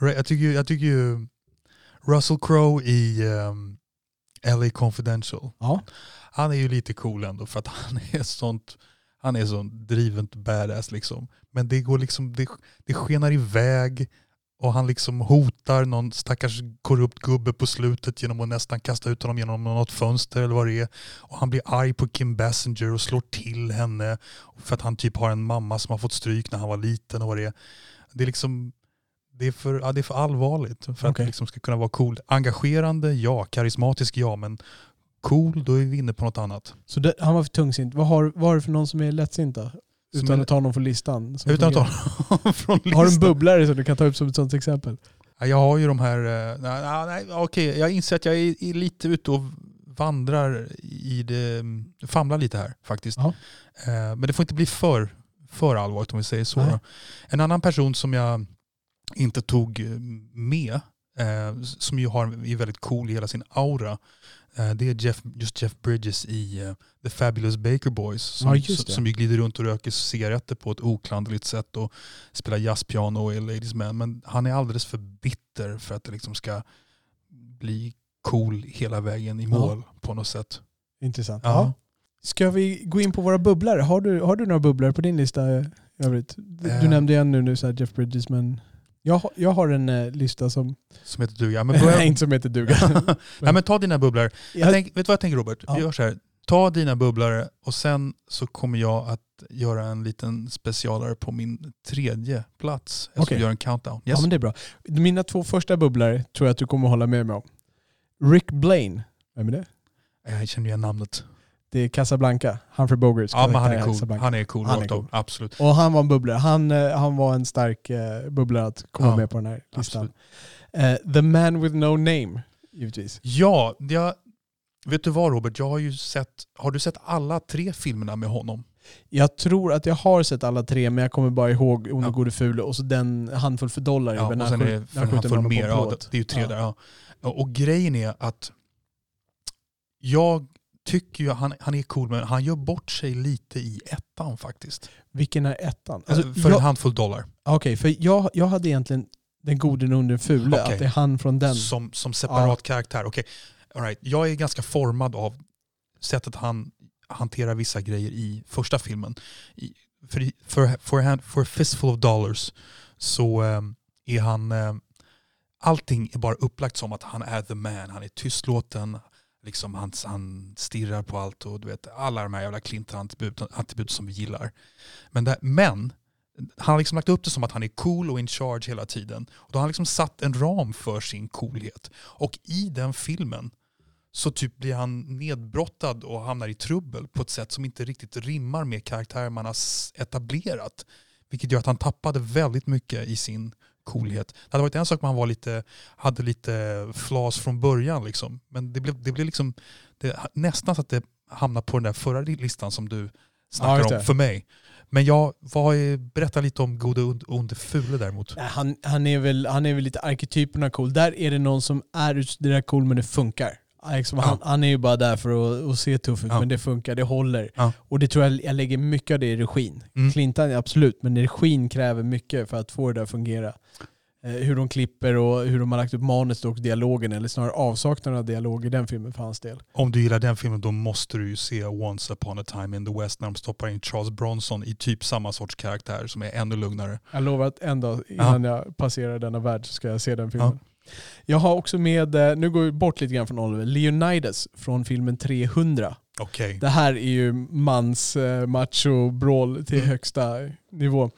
jag tycker, ju- jag tycker ju Russell Crowe i ehm, LA Confidential, Ja. han är ju lite cool ändå för att han är sånt han är sån drivent badass liksom. Men det går liksom, det, det skenar iväg och han liksom hotar någon stackars korrupt gubbe på slutet genom att nästan kasta ut honom genom något fönster eller vad det är. Och han blir arg på Kim Basinger och slår till henne för att han typ har en mamma som har fått stryk när han var liten och vad det är. Det är liksom det är för, ja, det är för allvarligt för att Okej. det liksom ska kunna vara cool. Engagerande, ja. Karismatisk, ja. Men cool, då är vi inne på något annat. Så det, han var för tungsint. Vad har, vad har du för någon som är lättsinta? Som Utan är- att ta någon från listan. Utan att ta honom från listan. Har du en bubblare som du kan ta upp som ett sånt exempel? Ja, Jag har ju de här, eh, nej, nej, okej, jag inser att jag är, lite ute och vandrar i det, famlar lite här faktiskt. Ja. Eh, Men det får inte bli för, för allvarligt om vi säger så. Nej. En annan person som jag inte tog med, eh, som ju har, är väldigt cool i hela sin aura, det är Jeff, just Jeff Bridges i eh, The Fabulous Baker Boys. Som, Ja, som ju glider runt och röker cigaretter på ett oklanderligt sätt och spelar jazzpiano i Ladies Man. Men han är alldeles för bitter för att det liksom ska bli cool hela vägen i Ja. mål på något sätt. Intressant. Ja. Ja. Ska vi gå in på våra bubblare? Har du, har du några bubblare på din lista i övrigt? Du Eh. nämnde en nu, nu så Jeff Bridges, men jag, har- jag har en eh, lista som... Som heter duga. Men börja, Nej, inte som heter duga. Nej, men ta dina bubblor. Jag Jag, tänk, vet du vad jag tänker Robert? Ja. Vi gör så här. Ta dina bubblare och sen så kommer jag att göra en liten specialare på min tredje plats. Jag ska Okej. göra en countdown. Ja Yes. men det är bra. Mina två första bubblare tror jag att du kommer hålla med mig om. Rick Blaine, vem är det? Jag känner igen namnet. Det är Casablanca, Humphrey Bogarts Ja, men han är cool. Casablanca. Han är cool. Han är cool. Absolut. Och han var en bubblare. Han, eh, han var en stark eh, bubblare att komma Ja, med på den här listan. Eh, The Man With No Name, givetvis. Ja, jag, vet du vad Robert? Jag har ju sett, har du sett alla tre filmerna med honom? Jag tror att jag har sett alla tre, men jag kommer bara ihåg Ond Ja. gode fule och så den handfull för dollar. Ja, och när sen är det för en handfull mer. Ja, plåt. det är ju tre Ja. där. Ja. Och grejen är att jag tycker ju han, han är cool, men han gör bort sig lite i ettan faktiskt. Vilken är ettan? Alltså, Alltså, för jag, en handfull dollar. Okej, för jag, jag hade egentligen den gode, onde, den fule. Okej. Att det är han från den. Som, som separat karaktär. Okej, all right. Jag är ganska formad av sättet han hanterar vissa grejer i första filmen. I, för, för, for, a hand, for a fistful of dollars så ehm, är han... ehm, allting är bara upplagt som att han är the man. Han är tystlåten, liksom han, han stirrar på allt och du vet alla de här jävla Clinton-attribut som vi gillar. Men, det, men han har liksom lagt upp det som att han är cool och in charge hela tiden. Och då har han liksom satt en ram för sin coolhet. Och i den filmen så typ blir han nedbrottad och hamnar i trubbel på ett sätt som inte riktigt rimmar med karaktären man har etablerat. Vilket gör att han tappade väldigt mycket i sin coolhet. Det hade varit en sak om han var lite, hade lite flas från början. Liksom. Men det blev, det blev liksom det, nästan så att det hamnade på den där förra listan som du snackar det. om för mig. Men jag, vad är, berätta lite om Gode und- onde fule däremot. Han, han, är väl, han är väl lite arketypen av cool. Där är det någon som är där cool men det funkar. Liksom, han, Ja. han är ju bara där för att, att se tuff ut Ja. men det funkar, det håller. Ja. Och det tror jag jag lägger mycket av det i regin. Mm. Clinton absolut, men regin kräver mycket för att få det där att fungera. Eh, hur de klipper och hur de har lagt upp manuset och dialogen, eller snarare avsaknaden av dialog i den filmen för hans del. Om du gillar den filmen då måste du ju se Once upon a time in the West när de stoppar in Charles Bronson i typ samma sorts karaktär som är ännu lugnare. Jag lovar att en dag innan jag passerar denna värld så ska jag se den filmen. Jag har också med, eh, nu går vi bort lite grann från Oliver, Leonidas från filmen 300. Okej. Det här är ju mans eh, macho-brawl till Mm. högsta nivå.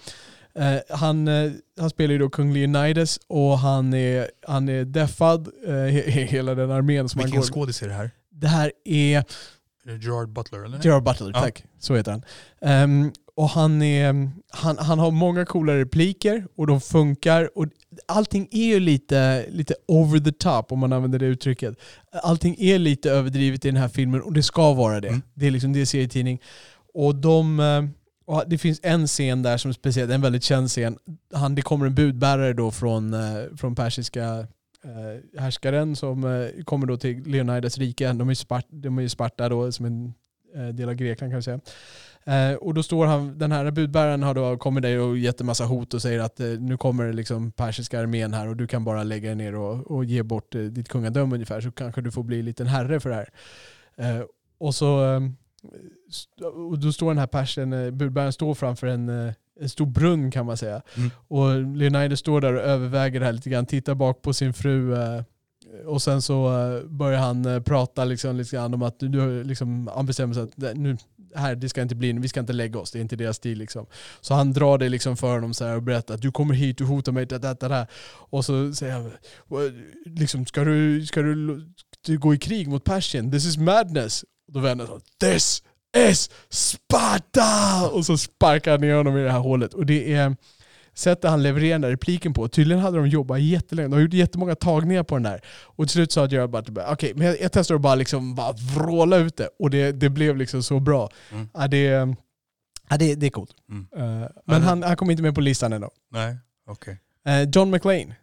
Eh, han, eh, han spelar ju då kung Leonidas och han är, han är deffad, he- he- hela den armén som han Vilken går. skådis är det här? Det här är Gerard Butler eller? Gerard Butler, tack. Så heter han. Ehm, och han, är, han, han har många coola repliker och de funkar. Och allting är ju lite, lite over the top om man använder det uttrycket. Allting är lite överdrivet i den här filmen och det ska vara det. Mm. Det är liksom det är serietidning. Och de, eh, och det finns en scen där som är speciell, en väldigt känd scen. Han, det kommer en budbärare då från, eh, från persiska eh, härskaren som eh, kommer då till Leonidas rike. De är ju Spart, de är Sparta då som en eh, del av Grekland kan vi säga. Eh, och då står han, den här budbäraren har då kommit där och gett en massa hot och säger att eh, nu kommer liksom persiska armén här och du kan bara lägga dig ner och, och ge bort eh, ditt kungadöme ungefär så kanske du får bli en liten herre för det här. Eh, och så eh, och då står den här persen, eh, budbäraren står framför en, en stor brunn kan man säga. Mm. Och Leonidas står där och överväger det här lite grann, tittar bak på sin fru och sen så börjar han prata liksom, lite grann om att du- liksom, han bestämmer sig att nu, här, det ska inte bli, vi ska inte lägga oss, det är inte deras stil. Liksom. Så han drar det liksom för honom så här och berättar att du kommer hit, du hotar mig, da, da, da, da. Och så säger han, liksom, ska, du, ska du, du gå i krig mot Persien? This is madness. Och då vänder han This is Sparta! Och så sparkar han ner honom i det här hålet. Och det är sättet han levererar den där repliken på. Tydligen hade de jobbat jättelänge. De har gjort jättemånga tagningar på den där. Och till slut sa Gerard Butler bara, okej, men jag, jag testar att bara liksom bara vråla ut det. Och det, det blev liksom så bra. Mm. Ja, det, ja, det, det är coolt. Mm. Eh, men han, han kom inte med på listan ändå. Nej, okej. Eh, John McClane,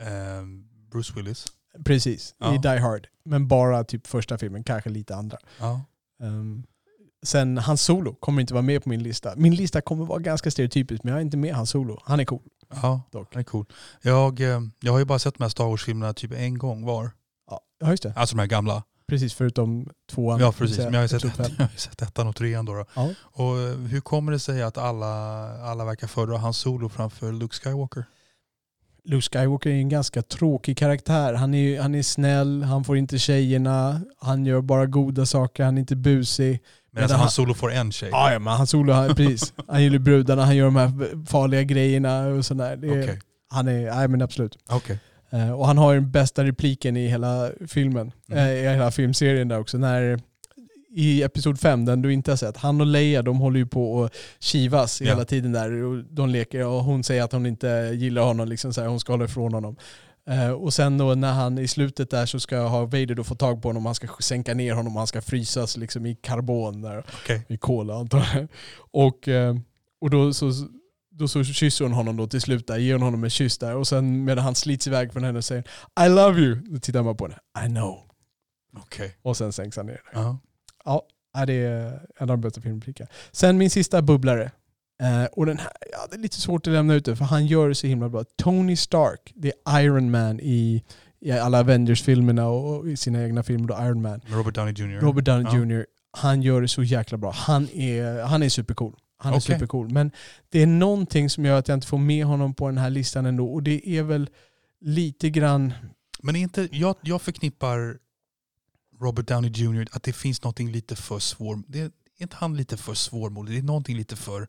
Ehm, Bruce Willis. precis, Ja. i Die Hard. Men bara typ första filmen, kanske lite andra. Ja. Um, sen hans solo kommer inte vara med på min lista. Min lista kommer vara ganska stereotypisk, men jag är inte med hans solo. Han är cool. Ja, Dock. det är cool. Jag, eh, jag har ju bara sett de här Star Wars-filmerna typ en gång var. Ja, just det. Alltså de här gamla. Precis, förutom tvåan. Ja precis, men jag har ju sett, jag har sett ettan och trean då. då. Ja. Och eh, hur kommer det sig att alla, alla verkar föredra hans solo framför Luke Skywalker? Luke Skywalker är en ganska tråkig karaktär. Han är, han är snäll, han får inte tjejerna, han gör bara goda saker, han är inte busig. Medan Men hans han- solo får en tjej. Ja, ja men han solo, han, precis. Han gillar brudarna, han gör de här farliga grejerna och sådär. Det Okej, Han är, nej men absolut. okej. Eh, och han har den bästa repliken i hela filmen, Mm. eh, i hela filmserien där också. När, I episod 5, den du inte har sett, han och Leia de håller ju på att kivas Ja. hela tiden där. Och de leker och hon säger att hon inte gillar honom, liksom så här, hon ska hålla ifrån honom. Eh, och sen då när han i slutet där så ska ha Vader då få tag på honom, han ska sänka ner honom och han ska frysas liksom i karbon där, okej. i kola antar jag. Och, eh, och då så då så kysser hon honom då till slut där, ger hon honom en kyss där och sen medan han slits iväg från henne säger I love you. Då tittar man på henne. I know. Okej. Och sen sänks han ner. Ja. Ja, ja, det är en av de bästa filmreplikerna. Sen min sista bubblare. Eh, och den här, ja, det är lite svårt att lämna ut det för han gör det så himla bra. Tony Stark, det är Iron Man i, i alla Avengers-filmerna och, och i sina egna filmer då Iron Man. Robert Downey Jr. Robert Downey Ja. Jr. Han gör det så jäkla bra. Han är, han är supercool. Han är supercool. Men det är någonting som gör att jag inte får med honom på den här listan ändå. Och det är väl lite grann... Men är inte, jag, jag förknippar Robert Downey Jr. att det finns någonting lite för svår. Det är inte han lite för svårmodig? Det är någonting lite för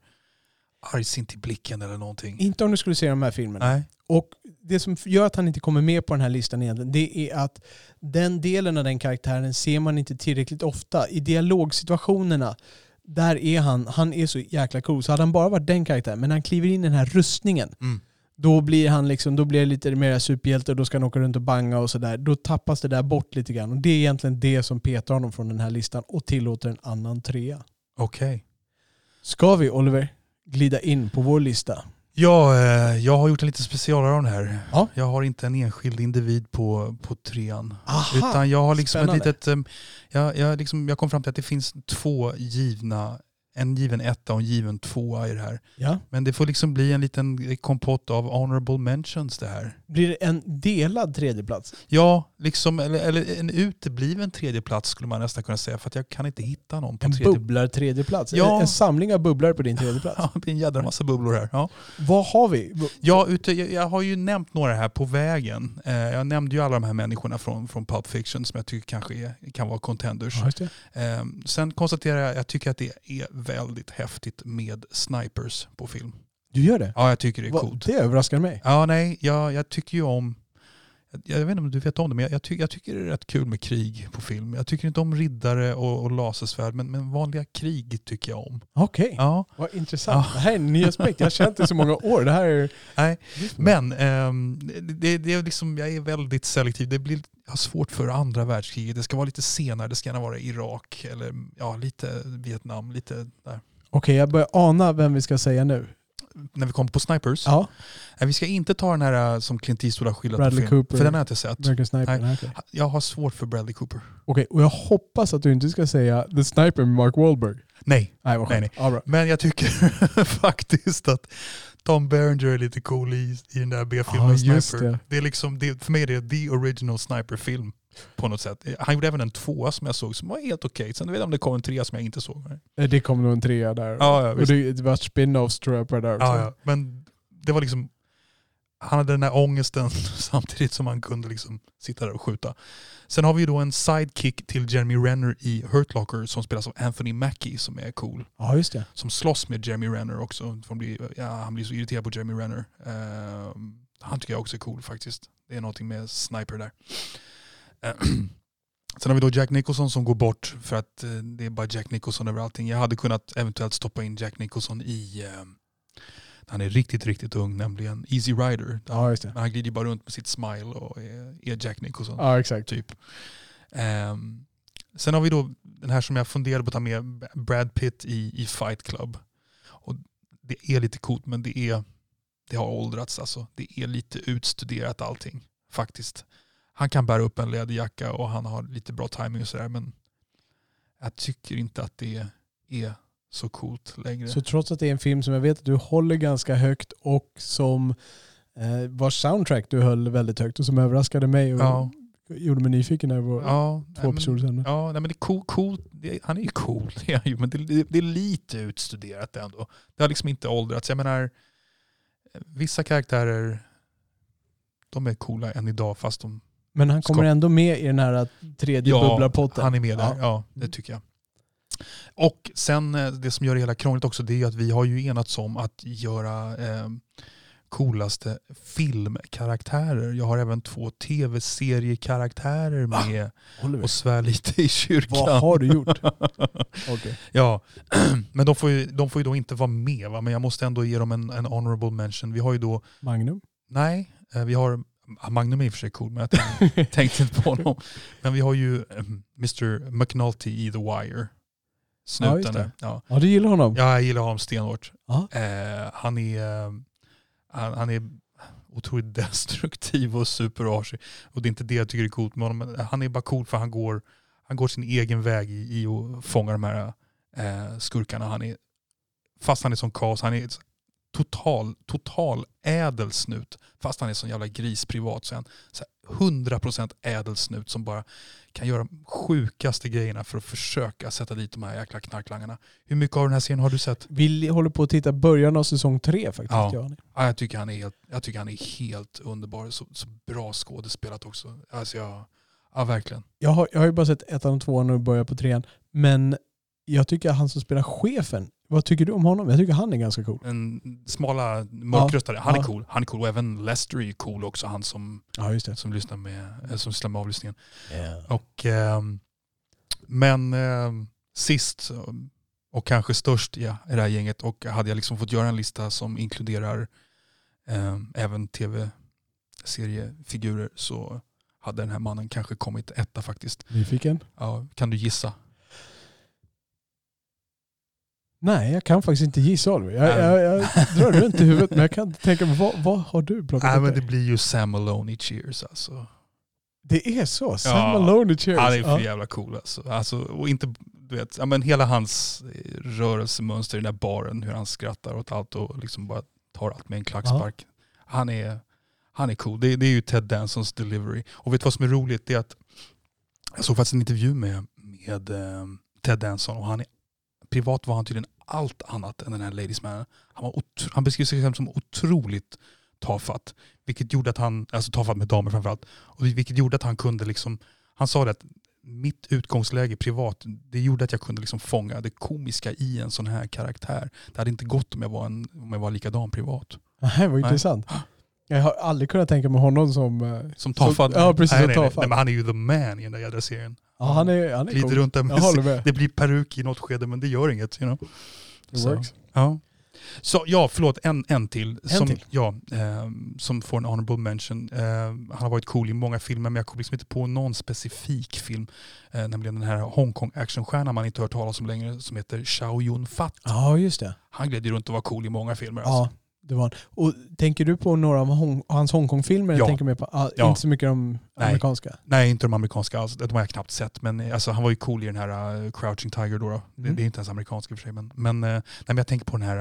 argsint i blicken eller någonting. Inte om du skulle se de här filmerna. Nej. Och det som gör att han inte kommer med på den här listan egentligen, det är att den delen av den karaktären ser man inte tillräckligt ofta. I dialogsituationerna, där är han, han är så jäkla cool. Så hade han bara varit den karaktären, men han kliver in i den här rustningen, Mm. då blir han liksom, då blir det lite mer superhjälte och då ska han åka runt och banga och sådär. Då tappas det där bort lite grann. Och det är egentligen det som petar honom från den här listan och tillåter en annan trea. Okej. Ska vi, Oliver, glida in på vår lista? Ja, eh, jag har gjort en lite specialare av den här. Ja. Jag har inte en enskild individ på, på trean. Aha, Utan jag har liksom spännande. ett litet... em, Jag, jag, liksom, jag kom fram till att det finns två givna, en given etta och en given tvåa i det här. Ja. Men det får liksom bli en liten kompott av honorable mentions det här. Blir det en delad tredjeplats? Ja, liksom, eller, eller en utebliven tredjeplats skulle man nästan kunna säga. För att jag kan inte hitta någon på En tredje bubblar tredjeplats? Ja. En, en samling av bubblare på din tredjeplats? Ja, det blir en jädra massa bubblor här. Ja. Vad har vi? Ja, ute, jag, har ju nämnt några här på vägen. Eh, jag nämnde ju alla de här människorna från, från Pulp Fiction som jag tycker kanske är, kan vara contenders. Ja. Eh, sen konstaterar jag att jag tycker att det är väldigt häftigt med snipers på film. Du gör det? Ja, jag tycker det är Va- coolt. Det överraskar mig. Ja, nej, jag, jag tycker ju om... Jag, vet inte om du vet om det, men jag, jag, ty, jag tycker det är rätt kul med krig på film. Jag tycker inte om riddare och, och lasersvärd, men, men vanliga krig tycker jag om. Okej, Ja, vad intressant. Ja. Det här är en ny aspekt. Jag har känt det så många år. Det här är... nej. Men ehm, det, det är liksom, jag är väldigt selektiv. Det blir, jag har svårt för andra världskriget. Det ska vara lite senare. Det ska gärna vara Irak eller ja, lite Vietnam. Lite där. Okej, jag börjar ana vem vi ska säga nu. När vi kommer på Snipers. Ja, Nej, vi ska inte ta den här eh, som Clint Eastwood har skildrat Bradley. Cooper. För den har jag inte sett. American Sniper. Nej. Nej. Jag har svårt för Bradley Cooper. Okej, och jag hoppas att du inte ska säga The Sniper med Mark Wahlberg. Nej, Nej, Nej, skönt. Ja, men jag tycker faktiskt att Tom Berenger är lite cool i, i den där B-filmen just Sniper. det. Det. är liksom, det, för mig är det the original Sniper-film på något sätt. Han gjorde även en tvåa som jag såg som var helt okej. Sen vet jag om det kom en trea som jag inte såg. Eh, Det kom nog en trea där. Ja, ja, och det, det var spin-offs tror jag på det där också. Ja, ja. Men det var liksom, han hade den här ångesten samtidigt som han kunde liksom sitta där och skjuta. Sen har vi ju då en sidekick till Jeremy Renner i Hurt Locker som spelas av Anthony Mackie som är cool. ja, just det. Som slåss med Jeremy Renner också. Han blir, ja, han blir så irriterad på Jeremy Renner. Ehm, han tycker jag också är cool faktiskt. Det är någonting med Sniper där. Ehm, Sen har vi då Jack Nicholson som går bort för att eh, det är bara Jack Nicholson över allting. Jag hade kunnat eventuellt stoppa in Jack Nicholson i eh, han är riktigt, riktigt ung, nämligen Easy Rider. Ja, han glider bara runt med sitt smile och är, Jack Nicholson. Ja, exakt. Typ. Ehm, sen har vi då den här som jag funderade på att ta med, Brad Pitt i, i Fight Club. Och det är lite coolt men det, är, det har åldrats alltså. Det är lite utstuderat allting faktiskt. Han kan bära upp en läderjacka och han har lite bra timing och sådär men jag tycker inte att det är så coolt längre. Så trots att det är en film som jag vet att du håller ganska högt och som eh, vars soundtrack du höll väldigt högt och som överraskade mig och ja, gjorde mig nyfiken när det var ja, två episoder sedan. Ja, nej, men det är cool, cool. Det, han är ju cool, det är ju, men det, det, det är lite utstuderat ändå. Det har liksom inte åldrats. Jag menar, vissa karaktärer, de är coola än idag fast de... Men han kommer ändå med i den här tredje bubblarpotten. han är med där. Ja. Ja, det tycker jag. Och sen eh, det som gör det hela krångligt också, det är att vi har ju enats om att göra eh, coolaste filmkaraktärer. Jag har även två tv-seriekaraktärer Va? med och svär lite i kyrkan. Vad har du gjort? Okej. Ja, men de får, ju, de får ju då inte vara med. Va? Men jag måste ändå ge dem en, en honorable mention. Vi har ju då, Magnum? nej, eh, vi har, ja, Magnum är i och för sig cool men jag tänkte, tänkte inte på honom. Men vi har ju eh, Mr McNulty i The Wire. Ja, Snuten det. där. Ja, Ja, du gillar honom? ja, jag gillar honom stenhårt. Ja. Eh, han, är, eh, han, han är otroligt destruktiv och superartig. Och det är inte det jag tycker är coolt med honom. Han är bara cool för han går, han går sin egen väg i, i att fånga de här eh, skurkarna. Han är, fast han är som kaos, han är total, total ädelsnut. Fast han är sån jävla gris privat så är han så här 100% ädelsnut som bara kan göra de sjukaste grejerna för att försöka sätta dit de här jäkla knarklangarna. Hur mycket av den här serien har du sett? Vi håller på att titta början av säsong tre faktiskt. Ja. Ja, jag, tycker han är helt, jag tycker han är helt underbar. Så, så bra skådespelat också. Alltså jag, ja, verkligen. Jag, har, jag har ju bara sett ettan och tvåan och börjar på trean. Men jag tycker att han som spelar chefen, vad tycker du om honom? Jag tycker han är ganska cool. En smala mörkröstare. Han är Ja. cool. Han är cool. Och även Lester är cool också. Han som, Ja, just det. som lyssnar med, eh, som sysslar med avlyssningen. Och, ehm, men ehm, sist och kanske störst i i det här gänget och hade jag liksom fått göra en lista som inkluderar ehm, även tv-seriefigurer så hade den här mannen kanske kommit etta faktiskt. Nyfiken? Ja, kan du gissa? Nej, jag kan faktiskt inte gissa Oliver. Jag, jag, jag drar runt i huvudet men jag kan inte tänka mig, vad, vad har du plockat Nej, men det blir ju Sam Malone i Cheers alltså. Det är så? Sam Ja, Malone i Cheers? Han är för ja. jävla cool alltså. alltså och inte, du vet, ja, men hela hans eh, rörelsemönster i den där baren, hur han skrattar åt allt och liksom bara tar allt med en klackspark. Han, är, han är cool. Det, det är ju Ted Dansons delivery. Och vet du vad som är roligt? Det är att jag såg faktiskt en intervju med, med eh, Ted Danson och han är, privat var han tydligen allt annat än den här Ladies Man. Han, var han beskrev sig själv som otroligt tafatt. Vilket gjorde att han, alltså tafatt med damer framförallt, och vilket gjorde att han kunde liksom, han sa det att mitt utgångsläge privat, det gjorde att jag kunde liksom fånga det komiska i en sån här karaktär. Det hade inte gått om jag var, en, om jag var likadan privat. Nej, vad intressant. Jag har aldrig kunnat tänka mig honom som... eh, Som tafatt. ja, precis, nej, nej, nej, nej, men han är ju the man i den där jädra serien. Ja, han är, han är Glider cool. runt där med med. Det blir peruk i något skede men det gör inget. You know? It Så, works. Ja. Så, ja, förlåt, en, en till. En som, till? Ja, eh, som får en honorable mention. Eh, han har varit cool i många filmer men jag kommer liksom inte på någon specifik film. Eh, nämligen den här Hongkong actionstjärnan man inte hört talas om längre som heter Chow Yun-Fat. Ja, just det. Han gled ju runt och var cool i många filmer. Ja, Alltså. Det var. Och tänker du på några av Hong, hans Hongkong-filmer? Ja. Jag tänker mer på, ah, Ja. Inte så mycket de Nej. amerikanska. Nej, inte de amerikanska alls. De har jag knappt sett. Men eh, alltså, han var ju cool i den här uh, Crouching Tiger då. då. Det, Mm. det är inte ens amerikansk i och för sig. Men, men, eh, nej, men jag tänker på den här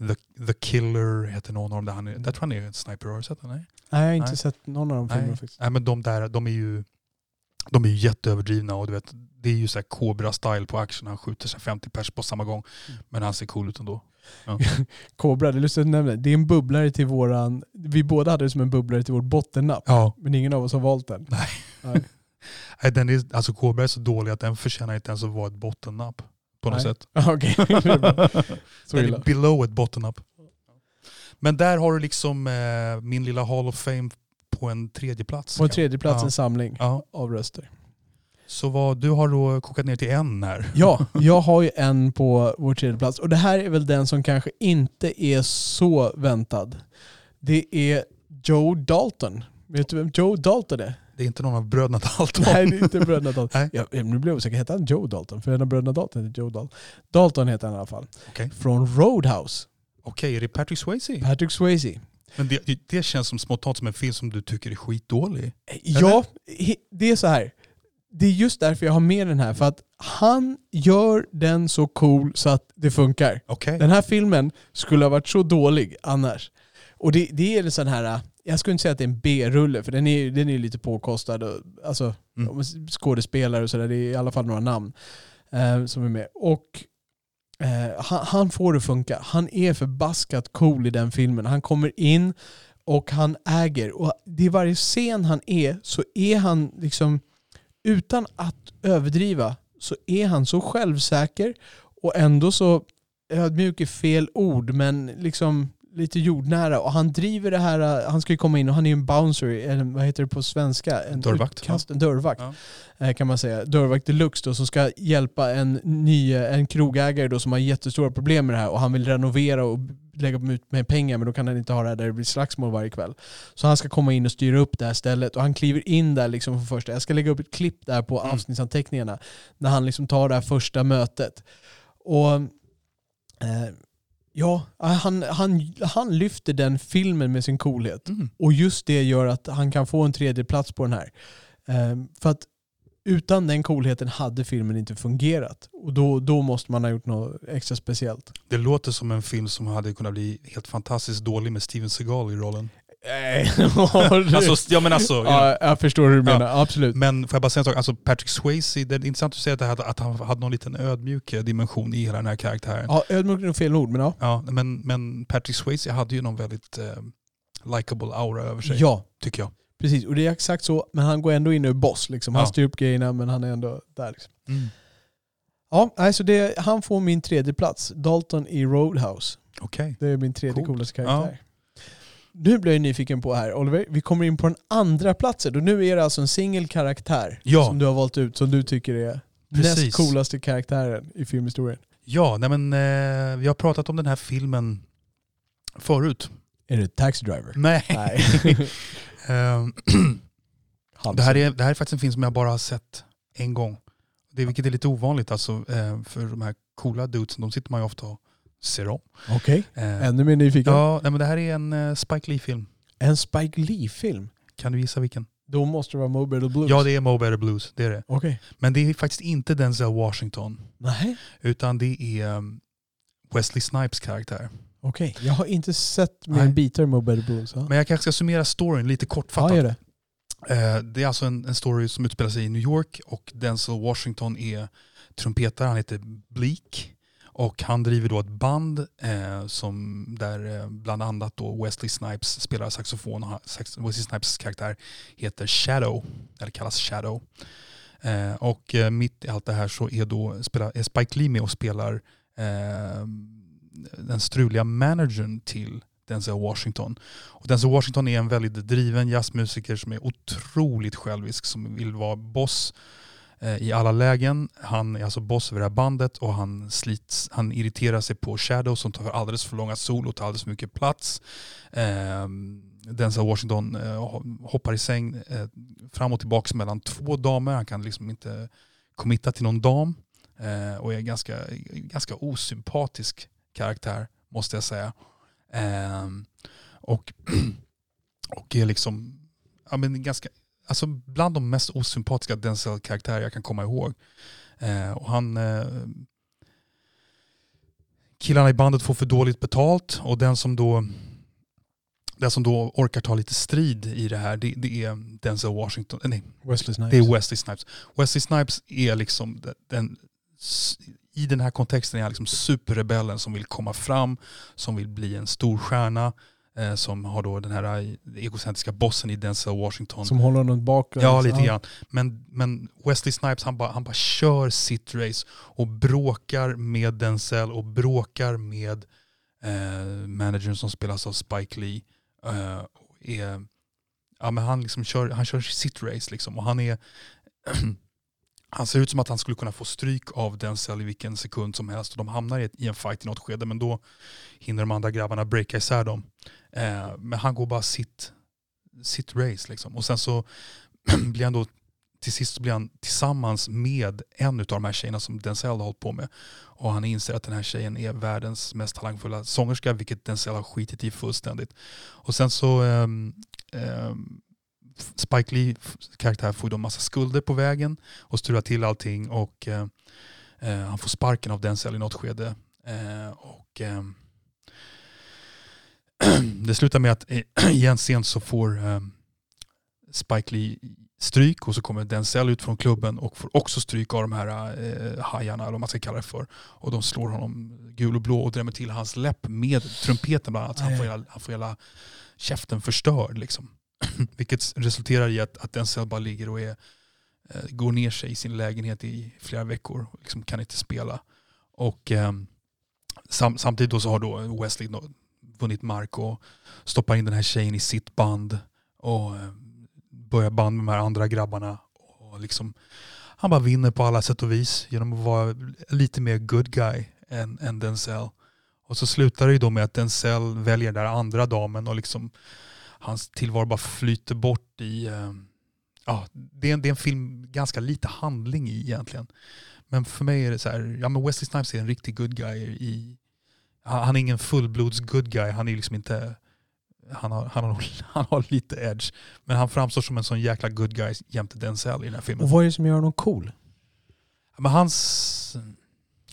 uh, The, The Killer, heter någon av dem. Där han, är- där tror jag han är en sniper. Har du sett den? Nej. Nej, jag har inte Nej. sett någon av de filmerna faktiskt. Nej men de där, de är ju de är ju jätteöverdrivna och du vet, det är ju så här Cobra-style på action. Han skjuter sig 50 pers på samma gång. Mm. Men han ser cool ut ändå. Cobra, det är lustigt att nämna det. Är en bubblare till våran... Vi båda hade det som en bubblare till vårt bottennapp. Ja. Men ingen av oss har valt den. Nej. Nej. Nej, Den är, alltså Cobra är så dålig att den förtjänar inte ens att vara ett bottennapp. På något Nej. sätt. Okej. den illa. är below ett bottennapp. Men där har du liksom eh, min lilla Hall of Fame på en tredje plats. På en tredje plats Ja. en samling Ja. av röster. Så vad, du har då kokat ner till en här. Ja, jag har ju en på vår tredje plats och det här är väl den som kanske inte är så väntad. Det är Joe Dalton. Vet du vem Joe Dalton är? Det är inte någon av bröderna Dalton. Nej, det är inte bröderna Dalton. Nej. Ja, nu blev jag osäker. Heter han Joe Dalton? För en av bröderna Dalton heter Joe Dalton. Dalton heter han i alla fall. Okej. Från Roadhouse. Okej, är det Patrick Swayze? Patrick Swayze. Men det, det känns som spontant som en film som du tycker är skitdålig. Ja, he- det är så här. Det är just därför jag har med den här. För att han gör den så cool så att det funkar. Okej. Den här filmen skulle ha varit så dålig annars. Och det, det är en sån här, jag skulle inte säga att det är en B-rulle, för den är, den är lite påkostad. Och, alltså Mm. skådespelare och sådär, det är i alla fall några namn eh, som är med. Och eh, han, han får det att funka. Han är förbaskat cool i den filmen. Han kommer in och han äger. Och det är varje scen han är så är han liksom, utan att överdriva, så är han så självsäker och ändå så ödmjuk är fel ord, men liksom lite jordnära. Och han driver det här, han ska ju komma in och han är ju en bouncer, eller vad heter det på svenska? En Dörrvakt, utkast, en dörrvakt Ja. eh, kan man säga. Dörrvakt deluxe då, som ska hjälpa en, ny, en krogägare då, som har jättestora problem med det här och han vill renovera och lägga ut med pengar men då kan han inte ha det här där det blir slagsmål varje kväll. Så han ska komma in och styra upp det här stället och han kliver in där liksom för första. Jag ska lägga upp ett klipp där på Mm. avsnittsanteckningarna när han liksom tar det här första mötet. Och eh, ja, han, han, han lyfter den filmen med sin coolhet. Mm. Och just det gör att han kan få en tredje plats på den här. Ehm, för att utan den coolheten hade filmen inte fungerat. Och då, då måste man ha gjort något extra speciellt. Det låter som en film som hade kunnat bli helt fantastiskt dålig med Steven Seagal i rollen. Alltså, ja, men alltså, ja, jag förstår hur du Ja. menar, absolut. Men får jag bara säga en sak, alltså Patrick Swayze, det är intressant att säga att, hade, att han hade någon liten ödmjuk dimension i hela den här karaktären. Ja, ödmjuk är nog fel ord, men ja. Ja, men, men Patrick Swayze hade ju någon väldigt eh, likable aura över sig, Ja, tycker jag. precis. Och det är exakt så, men han går ändå in och är boss. Liksom. Han Ja. styr upp grejerna, men han är ändå där. Liksom. Mm. Ja, alltså det, han får min tredje plats. Dalton i Roadhouse. Okej. Det är min tredje Coolt. coolaste karaktär. Nu blir jag nyfiken på här, Oliver. Vi kommer in på den andra platsen och nu är det alltså en singel karaktär Ja. som du har valt ut som du tycker är Precis. näst coolaste karaktären i filmhistorien. Ja, nej men eh, vi har pratat om den här filmen förut. Är det Taxi Driver? Nej. Nej. Ehm, det, här är, det här är faktiskt en film som jag bara har sett en gång. Det, vilket är lite ovanligt alltså, eh, för de här coola dudesen, de sitter man ju ofta och ser om. Okej, Eh, ännu mer nyfiken. ja, nej, men det här är en eh, Spike Lee-film. En Spike Lee-film? Kan du gissa vilken? Då måste det vara Mo Better Blues. Ja, det är Mo Better Blues. Det är det. Okej. Men det är faktiskt inte Denzel Washington. Nej. Utan det är um, Wesley Snipes karaktär. Okej, jag har inte sett mer bitar Mo Better Blues. Ja, Men jag kanske ska summera storyn lite ja kortfattat. gör det. Eh, Det är alltså en, en story som utspelar sig i New York och Denzel Washington är trumpetare, han heter Bleak. Och han driver då ett band eh, som där eh, bland annat då Wesley Snipes spelar saxofon. Och sax, Wesley Snipes karaktär heter Shadow, eller kallas Shadow. Eh, och eh, mitt i allt det här så är, då, spelar, är Spike Lee med och spelar eh, den struliga managern till Denzel Washington. Och Denzel Washington är en väldigt driven jazzmusiker som är otroligt självisk, som vill vara boss. Eh, i alla lägen. Han är alltså boss över det här bandet och han, slits, han irriterar sig på Shadow som tar alldeles för långa solo, tar alldeles för mycket plats. Eh, Denzel Washington eh, hoppar i säng eh, fram och tillbaka mellan två damer. Han kan liksom inte committa till någon dam eh, och är ganska, ganska osympatisk karaktär måste jag säga. Ehm, och, och är liksom ja, men ganska, alltså bland de mest osympatiska Denzel-karaktärer jag kan komma ihåg. Eh, och han, eh, killarna i bandet får för dåligt betalt och den som då den som då orkar ta lite strid i det här, det, det är Denzel Washington. Nej, Wesley Snipes. det är Wesley Snipes. Wesley Snipes är liksom den, i den här kontexten är han liksom superrebellen som vill komma fram, som vill bli en stor stjärna. Eh, som har då den här eh, egocentriska bossen i Denzel Washington. Som håller honom bakåt. Ja, lite grann. Men, men Wesley Snipes han bara, han bara kör sitt race och bråkar med Denzel och bråkar med eh, managern som spelas av Spike Lee. Eh, är, ja, men han, liksom kör, han kör sitt race liksom och han är Han ser ut som att han skulle kunna få stryk av Denzel i vilken sekund som helst och de hamnar i en fight i något skede men då hinner de andra grabbarna breaka isär dem. Eh, men han går bara sitt, sitt race liksom. Och sen så blir han då till sist blir han tillsammans med en av de här tjejerna som Denzel har hållit på med. Och han inser att den här tjejen är världens mest talangfulla sångerska, vilket Denzel har skitit i fullständigt. Och sen så um, um, Spike Lee karaktär får då massa skulder på vägen och strular till allting och uh, uh, han får sparken av Denzel i något skede. Uh, och, ehm, det slutar med att i en scen så får eh, Spike Lee stryk och så kommer Denzel ut från klubben och får också stryk av de här eh, hajarna, eller vad man ska kalla det för. Och de slår honom gul och blå och drämmer till hans läpp med trumpeten bland annat. Han får hela, han får hela käften förstörd. Liksom. Vilket resulterar i att, att Denzel bara ligger och är, eh, går ner sig i sin lägenhet i flera veckor och liksom kan inte spela. Och eh, sam, samtidigt då så har då Wesley vunnit mark och stoppar in den här tjejen i sitt band och eh, börjar band med de här andra grabbarna. Och liksom, han bara vinner på alla sätt och vis genom att vara lite mer good guy än, än Denzel. Och så slutar det ju då med att Denzel väljer den där andra damen och liksom hans tillvaro bara flyter bort i... Eh, ja, det, är en, det är en film ganska lite handling i egentligen. Men för mig är det så här, ja men Wesley Snipes är en riktig good guy i... Han är ingen fullblods good guy, han är liksom inte... Han har, han, har, han har lite edge. Men han framstår som en sån jäkla good guy jämte Denzel i den här filmen. Och vad är det som gör honom cool? Men hans,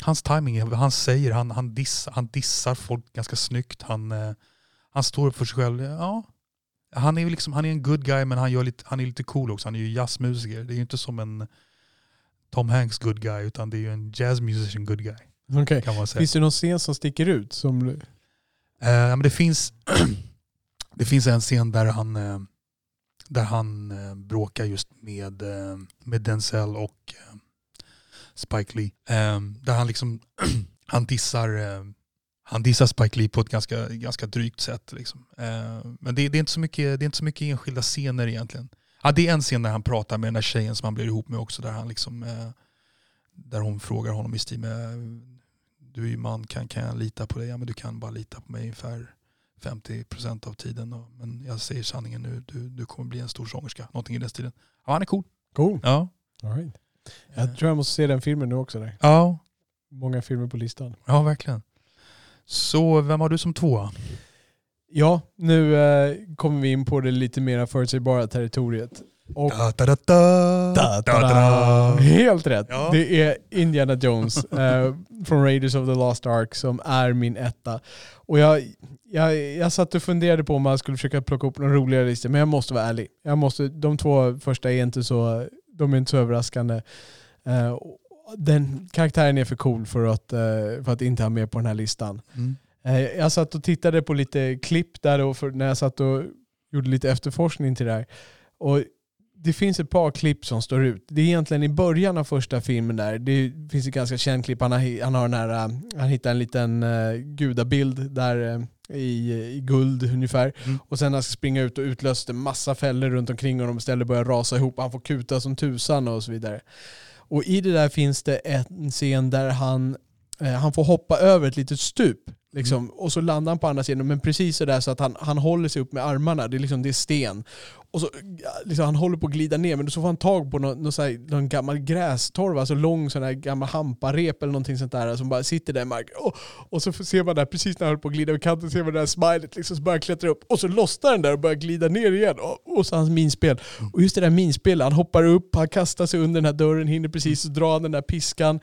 hans timing, han säger, han, han, dissar, han dissar folk ganska snyggt. Han, eh, han står upp för sig själv. Ja, han är, liksom, han är en good guy men han, gör lite, han är lite cool också. Han är ju jazzmusiker. Det är ju inte som en Tom Hanks good guy utan det är ju en jazz musician good guy. Okay. Finns det någon scen som sticker ut? Som... Uh, men det, finns, det finns en scen där han, uh, där han uh, bråkar just med, med Denzel och Spike Lee. där han liksom han dissar han dissar Spike Lee på ett ganska, ganska drygt sätt. Liksom. Eh, men det, det, är inte så mycket, det är inte så mycket enskilda scener egentligen. Ja, det är en scen där han pratar med den där tjejen som han blir ihop med också. Där, han liksom, eh, där hon frågar honom i stil med du är ju man, kan, kan jag lita på dig? Ja men du kan bara lita på mig ungefär 50% av tiden. Och, men jag säger sanningen nu, du, du kommer bli en stor sångerska. Någonting i den stilen. Ja han är cool. Cool. Ja. All right. Jag tror jag måste se den filmen nu också. Där. Ja. Många filmer på listan. Ja verkligen. Så vem har du som tvåa? Ja, nu eh, kommer vi in på det lite mer förutsägbara territoriet. Och da, da, da, da, Helt rätt. Ja. Det är Indiana Jones eh, från Raiders of the Lost Ark som är min etta. Och jag, jag, jag satt och funderade på om man skulle försöka plocka upp någon roligare lista, men jag måste vara ärlig. Jag måste, de två första är inte så, de är inte så överraskande. Eh, den karaktären är för cool för att, eh, för att inte ha med på den här listan. Mm. Eh, jag satt och tittade på lite klipp där och när jag satt och gjorde lite efterforskning till det här. Och det finns ett par klipp som står ut. Det är egentligen i början av första filmen där. Det finns ett ganska känt klipp. Han, har, han, har den här, eh, han hittar en liten uh, gudabild där uh, i, i guld ungefär. Mm. Och sen när han ska springa ut och utlöste massa fällor runt omkring honom. Istället börjar rasa ihop. Han får kuta som tusan och så vidare. Och i det där finns det en scen där han, eh, han får hoppa över ett litet stup. Liksom, Och så landar han på andra sidan, men precis sådär så att han, han håller sig upp med armarna. Det är, liksom, det är sten. Och så, liksom, han håller på att glida ner, men så får han tag på någon, någon, här, någon gammal grästorv, alltså lång sån här gammal hamparep eller någonting sånt där, som bara sitter där i marken. Och, och så ser man där, precis när han håller på att glida över kanten, ser man det där smilet liksom, så börjar han klättra upp. Och så lossnar den där och börjar glida ner igen. Och, och så hans minspel. Och just det där minspelet, han hoppar upp, han kastar sig under den här dörren, hinner precis och dra den där piskan.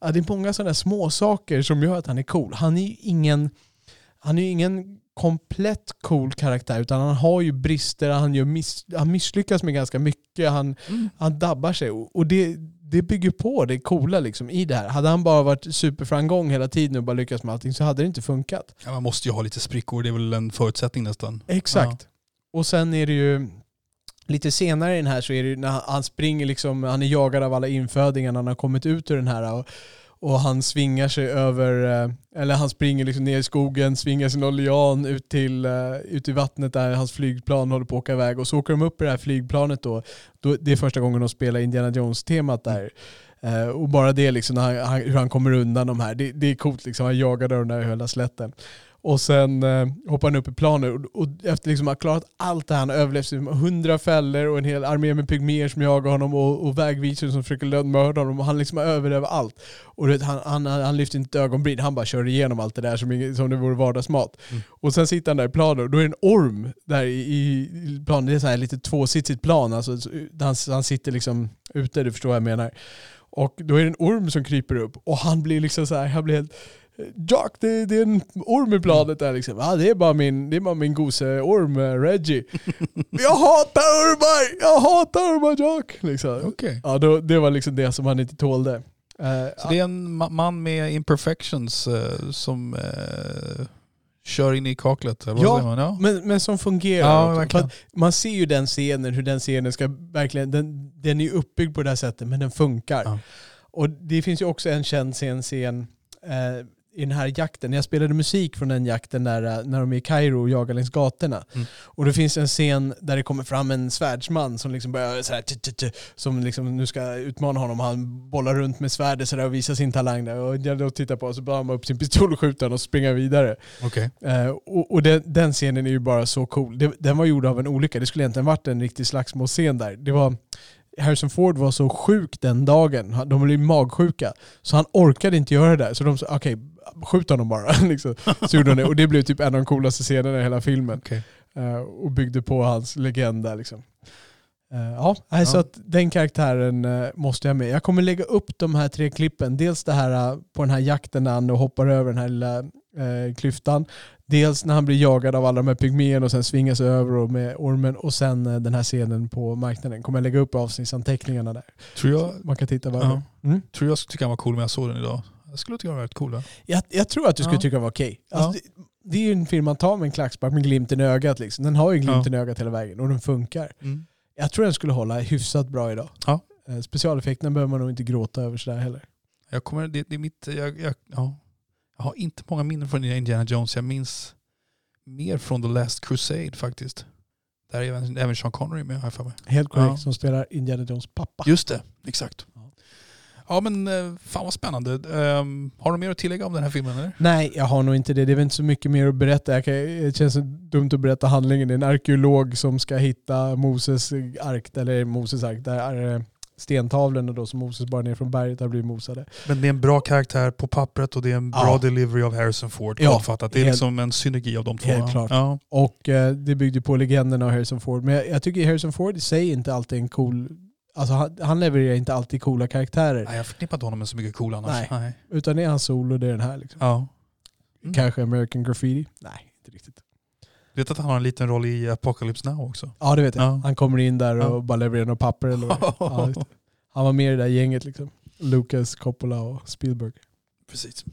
Ja, det är många sådana små saker som gör att han är cool. Han är ju ingen, han är ju ingen komplett cool karaktär utan han har ju brister, han, gör miss, han misslyckas med ganska mycket, han, Mm. han dabbar sig. Och det, det bygger på det coola liksom i det här. Hade han bara varit superframgång hela tiden och bara lyckats med allting så hade det inte funkat. Ja, man måste ju ha lite sprickor, det är väl en förutsättning nästan. Exakt. Och sen är det ju lite senare i den här så är det ju när han- han springer liksom, han är jagad av alla infödingar när han har kommit ut ur den här och, och han svingar sig över, eh, eller han springer liksom ner i skogen, svingar sin olian ut till eh, ut i vattnet där hans flygplan håller på att åka iväg och så åker de upp i det här flygplanet då. då det är första gången de spelar Indiana Jones-temat där. Eh, och bara det liksom, han, han, hur han kommer undan de här, det, det är coolt liksom. Han jagar den där hela slätten. Och sen eh, hoppar han upp i planet och, och efter liksom att ha klarat allt det här, han har överlevt hundra fällor och en hel armé med pygméer som jagar honom och, och vägvisor som försöker lönnmörda honom och han liksom har överlevt allt. Och vet, han, han, han lyfter inte ögonbryn, han bara kör igenom allt det där som, som det vore vardagsmat. Mm. Och sen sitter han där i planet och då är det en orm där i, i planet, det är så här lite tvåsitsigt plan, alltså, så- han, han sitter liksom ute, du förstår vad jag menar. Och då är det en orm som kryper upp och han blir liksom så här, han blir helt Jack, det, det är en orm i planet där liksom. Ja, det är bara min, det är bara min goseorm, eh, Reggie. jag hatar ormar! Jag hatar ormar Jack! Liksom. Okej. Ja, då, det var liksom det som han inte tålde. Eh, Så det är en ma- man med imperfections eh, som eh, kör in i kaklet? Eller Ja, man? Ja, men, men som fungerar. ja man ser ju den scenen, hur den scenen ska verkligen, den, den är uppbyggd på det här sättet men den funkar. Ja. Och det finns ju också en känd scen, scen eh, i den här jakten. Jag spelade musik från den jakten när, eh, när de är i Kairo och jagar längs gatorna. Mm. Och det finns en scen där det kommer fram en svärdsman som liksom börjar så här, t- t- t- som liksom nu ska utmana honom. Han bollar runt med svärdet så där och visar sin talang där. Och jag då tittar på och så börjar han upp sin pistol och skjuter och springer vidare. Okej. Eh, och och den, den scenen är ju bara så cool. Det, den var gjord av en olycka. Det skulle egentligen varit en riktig slagsmålscen där. Det var, Harrison Ford var så sjuk den dagen. De blev magsjuka. Så han orkade inte göra det där. Så de sa okej, skjut honom bara. liksom. Så gjorde de det. Och det blev typ en av de coolaste scenerna i hela filmen. Okej. Eh, och byggde på hans legend där liksom. Eh, ja, så Ja. att den karaktären eh, måste jag med. Jag kommer lägga upp de här tre klippen. Dels det här eh, på den här jakten när han hoppar över den här lilla klyftan. Dels när han blir jagad av alla de här pygméerna och sen svingar sig över och med ormen. Och sen den här scenen på marknaden. Kommer jag lägga upp avsnittsanteckningarna där. Tror jag, Man kan titta var ja, mm. tror jag skulle tycka han var cool om jag såg den idag. Jag skulle tycka han var rätt cool. Va? jag, jag tror att du skulle Ja. tycka det var okej. Ja. Alltså, det, det är ju en film man tar med en klackspark med glimten i ögat. Liksom. Den har ju glimten i ögat hela vägen och den funkar. Mm. Jag tror den skulle hålla hyfsat bra idag. Ja. Eh, Specialeffekterna behöver man nog inte gråta över sådär heller. Jag, kommer, det, det är mitt, jag, jag, ja. jag har inte många minnen från Indiana Jones. Jag minns mer från The Last Crusade faktiskt. Där är även, även Sean Connery med har jag för mig. Helt korrekt, Ja. som spelar Indiana Jones pappa. Just det, exakt. Ja. Men eh, fan vad spännande. Ehm, har du mer att tillägga om den här filmen eller? Nej, jag har nog inte det. Det är väl inte så mycket mer att berätta. Jag kan, det känns dumt att berätta handlingen. Det är en arkeolog som ska hitta Moses ark, eller Moses ark, där är eh, stentavlorna då som Moses bar ner från berget har blivit mosade. Men det är en bra karaktär på pappret och det är en bra Ja. delivery av Harrison Ford. Ja, kortfattat. Det är helt- liksom en synergi av de två. helt klart. Ja. Och eh, det byggde på legenderna av Harrison Ford. Men jag, jag tycker Harrison Ford i sig inte alltid är en cool... Alltså han, han levererar inte alltid coola karaktärer. Nej, jag förknippar inte honom med så mycket cool annars. Nej. Nej. Utan det är hans solo, det är den här. Liksom. Ja. Mm. Kanske American Graffiti? Nej, inte riktigt. Vet att han har en liten roll i Apocalypse Now också? Ja det vet jag. Ja. Han kommer in där och Ja. bara levererar några papper eller vad ja. Han var med i det där gänget liksom. Lucas, Coppola och Spielberg. Precis.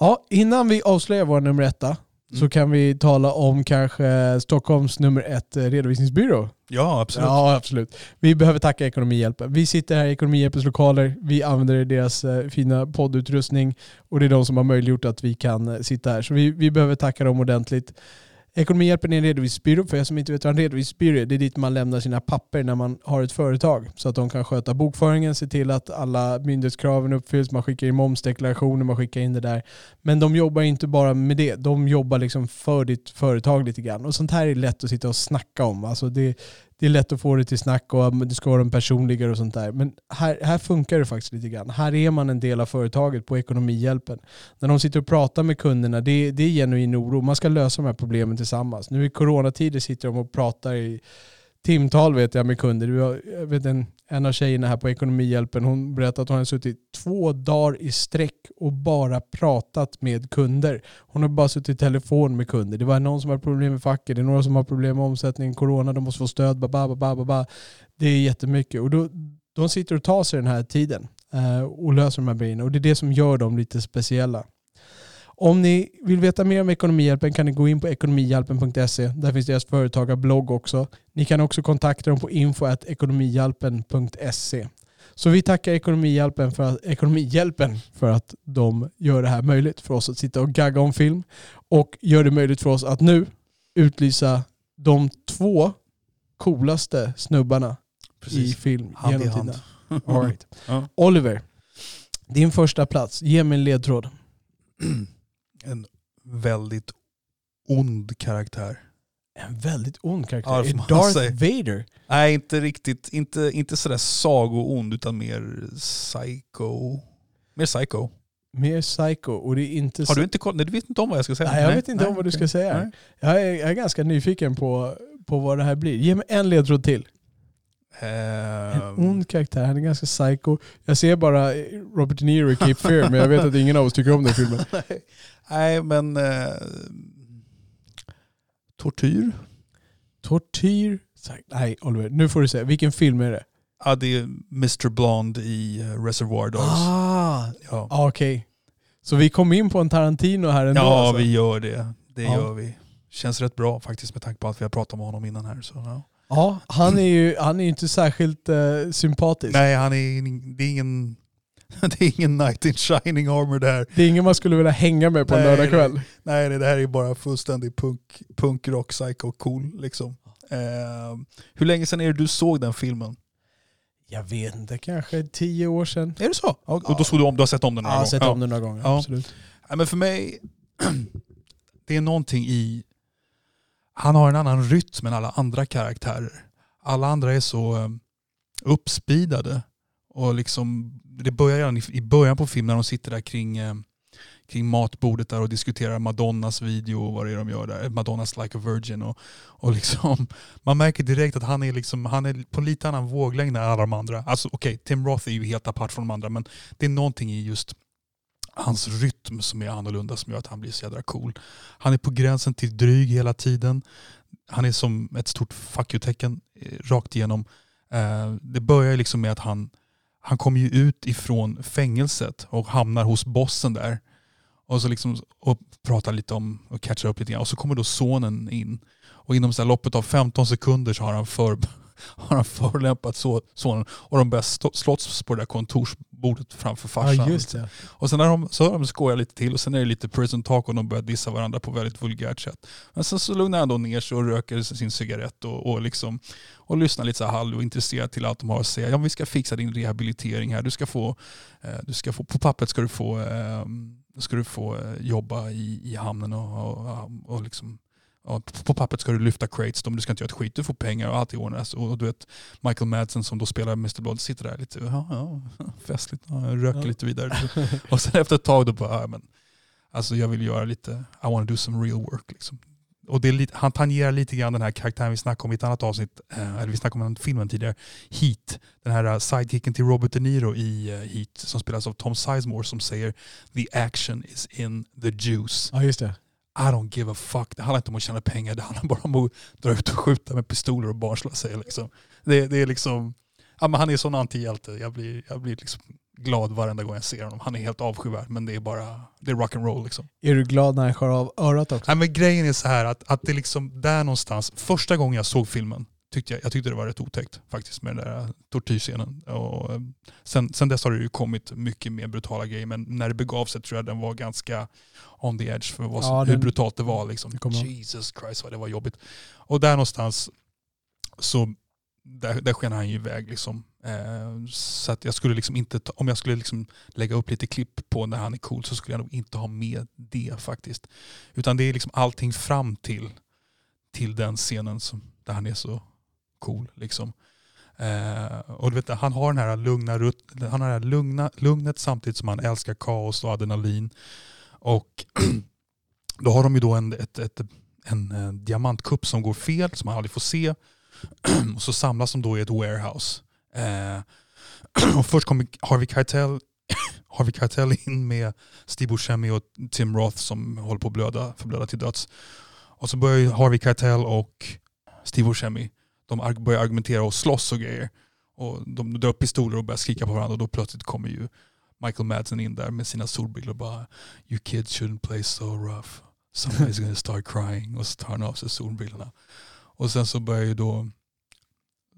Ja, innan vi avslöjar vår nummer etta så Mm. kan vi tala om kanske Stockholms nummer ett eh, redovisningsbyrå. Ja, absolut. Ja, absolut. Vi behöver tacka Ekonomihjälpen. Vi sitter här i Ekonomihjälpens lokaler. Vi använder deras eh, fina poddutrustning och det är de som har möjliggjort att vi kan eh, sitta här. Så vi, vi behöver tacka dem ordentligt. Ekonomihjälpen är en redovisningsbyrå. För er som inte vet vad en redovisningsbyrå är, det är dit man lämnar sina papper när man har ett företag. Så att de kan sköta bokföringen, se till att alla myndighetskraven uppfylls, man skickar in momsdeklarationer, man skickar in det där. Men de jobbar inte bara med det, de jobbar liksom för ditt företag lite grann. Och sånt här är lätt att sitta och snacka om. Alltså det, det är lätt att få det till snack och det ska vara en personligare och sånt där. Men här, här funkar det faktiskt lite grann. Här är man en del av företaget på Ekonomihjälpen. När de sitter och pratar med kunderna, det, det är genuin oro. Man ska lösa de här problemen tillsammans. Nu i coronatider sitter de och pratar i timtal vet jag med kunder. Jag vet en, en av tjejerna här på Ekonomihjälpen, hon berättade att hon har suttit två dagar i sträck och bara pratat med kunder. Hon har bara suttit i telefon med kunder. Det var någon som har problem med facket, det är några som har problem med omsättning, corona, de måste få stöd, ba, ba, ba, ba, ba. Det är jättemycket. Och då, de sitter och tar sig den här tiden eh, och löser de här grejerna. Och det är det som gör dem lite speciella. Om ni vill veta mer om Ekonomihjälpen kan ni gå in på ekonomihjälpen.se. Där finns deras företagarblogg också. Ni kan också kontakta dem på info.ekonomihjälpen.se. Så vi tackar Ekonomihjälpen för, att, Ekonomihjälpen för att de gör det här möjligt för oss att sitta och gagga om film och gör det möjligt för oss att nu utlysa de två coolaste snubbarna Precis. i film hand genom tiderna. Right. ja. Oliver, din första plats. Ge mig en ledtråd. en väldigt ond karaktär. En väldigt ond karaktär? Ja, Darth säga. Vader? Nej, inte riktigt. Inte, inte sådär sago-ond, utan mer psycho. Mer psycho. Mer psycho. Och det är inte Har du inte koll? Nej, du vet inte om vad jag ska säga? Nej, jag vet inte Nej, om vad du ska säga. Jag är, jag är ganska nyfiken på, på vad det här blir. Ge mig en ledtråd till. En ehm. ond karaktär, han är ganska psycho. Jag ser bara Robert De Niro i Cape Fear, men jag vet att ingen av oss tycker om den filmen. Nej, men... Eh, tortyr? Tortyr? Nej, Oliver, nu får du säga. Vilken film är det? Ja, det är Mr Blonde i eh, Reservoir Dogs. Ah, ja. okej. Okay. Så vi kom in på en Tarantino här ändå? Ja, alltså. vi gör det. Det ja. gör vi. Känns rätt bra faktiskt med tanke på att vi har pratat om honom innan här. Så, ja. Ja, han är ju han är inte särskilt uh, sympatisk. Nej, han är, det är ingen... Det är ingen knight in shining armor där. Det är ingen man skulle vilja hänga med på en lördagkväll. Nej, nej, det här är bara fullständig punk, punk rock, psycho, cool liksom. Uh, hur länge sedan är det du såg den filmen? Jag vet inte, kanske tio år sedan. Är det så? Ja. Och då såg du om, du har sett om den några ja, gånger? Jag har sett om den några gånger, ja. absolut. Ja, men för mig, det är någonting i han har en annan rytm än alla andra karaktärer. Alla andra är så eh, uppspidade. Och liksom, det börjar redan i början på filmen när de sitter där kring, eh, kring matbordet där och diskuterar Madonnas video och vad det är de gör där. Eh, Madonnas Like a Virgin. Och, och liksom, man märker direkt att han är, liksom, han är på lite annan våglängd än alla de andra. Alltså okej, okay, Tim Roth är ju helt apart från de andra men det är någonting i just hans rytm som är annorlunda som gör att han blir så jädra cool. Han är på gränsen till dryg hela tiden. Han är som ett stort fuck you-tecken eh, rakt igenom. Det börjar liksom med att han, han kommer ju ut ifrån fängelset och hamnar hos bossen där. Och så liksom och pratar lite om och catchar upp lite grann. Och så kommer då sonen in. Och inom så loppet av 15 sekunder så har han för, har han förolämpat sonen och de börjar slåss på det där kontorsbordet framför farsan. Ja, just det. Och sen har de, så har de skojat lite till och sen är det lite prison talk och de börjar dissa varandra på väldigt vulgärt sätt. Men sen så lugnar han då ner sig och röker sin cigarett och, och, liksom, och lyssnar lite så halv och intresserad till allt de har att säga. Ja, vi ska fixa din rehabilitering här. Du ska få, eh, du ska få på pappret ska du få, eh, ska du få eh, jobba i, i hamnen och, och, och liksom Ja, på pappret ska du lyfta crates, du ska inte göra ett skit, du får pengar och allt i ordning. Och du vet Michael Madsen som då spelar Mr Blood sitter där lite, ja, ja festligt, ja, röker ja. lite vidare. och sen efter ett tag då bara, ja, men, alltså jag vill göra lite, I want to do some real work. Liksom. Och det är lite, han tangerar lite grann den här karaktären vi snackade om i ett annat avsnitt, eh, eller vi snackade om den filmen tidigare, Heat. Den här uh, sidekicken till Robert De Niro i uh, Heat som spelas av Tom Sizemore som säger “The action is in the juice”. Ja, just det. I don't give a fuck. Det handlar inte om att tjäna pengar, det handlar bara om att dra ut och skjuta med pistoler och barnslå sig. Liksom. Det, det, är liksom, ja, men han är sån antihjälte. Jag blir, jag blir liksom glad varenda gång jag ser honom. Han är helt avskyvärd men det är bara det är rock'n'roll. Liksom. Är du glad när han skär av örat också? Nej, men grejen är så här att, att det liksom där någonstans, första gången jag såg filmen tyckte jag, jag tyckte det var rätt otäckt faktiskt med den där tortyrscenen. Och eh, sen, sen dess har det ju kommit mycket mer brutala grejer men när det begav sig tror jag den var ganska on the edge för vad, Ja, hur den- brutalt det var. Liksom. Det. Jesus Christ vad det var jobbigt. Och där någonstans så där, där sken han ju iväg. Liksom. Eh, så att jag skulle liksom inte ta, om jag skulle liksom lägga upp lite klipp på när han är cool så skulle jag nog inte ha med det faktiskt. Utan det är liksom allting fram till, till den scenen som, där han är så cool. Liksom. Eh, och du vet, han har den här lugna, han har det här lugna, lugnet samtidigt som han älskar kaos och adrenalin. Och då har de ju då en, ett, ett, en, en diamantkupp som går fel, som man aldrig får se. och så samlas de då i ett warehouse. Eh, och först kommer Harvey Keitel, Harvey Keitel in med Steve Buscemi och Tim Roth som håller på att blöda, förblöda till döds. Och så börjar Harvey Keitel och Steve Buscemi de börjar argumentera och slåss och grejer. Och de drar upp pistoler och börjar skrika på varandra och då plötsligt kommer ju Michael Madsen in där med sina solbrillor och bara You kids shouldn't play so rough. Somebody's gonna start crying. Och så tar han av sig solbrillorna. Och sen så börjar ju då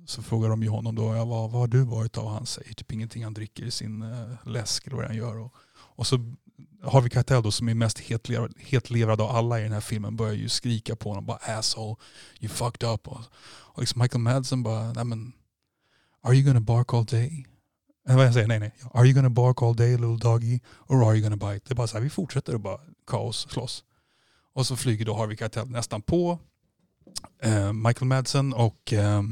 så frågar de ju honom då, ja, vad, vad har du varit av? Han säger typ ingenting, han dricker i sin eh, läsk eller vad han gör. Och, och så Harvey Keitel då som är mest hetlevrad, hetlevrad av alla i den här filmen börjar ju skrika på honom, bara asshole, you fucked up. Och, och liksom Michael Madsen bara, nej men, are you gonna bark all day? Eller vad jag säger, nej nej. Are you gonna bark all day little doggy? Or are you gonna bite? Det är bara så här, vi fortsätter att bara kaos, slåss. Och så flyger då Harvey Keitel nästan på eh, Michael Madsen och eh,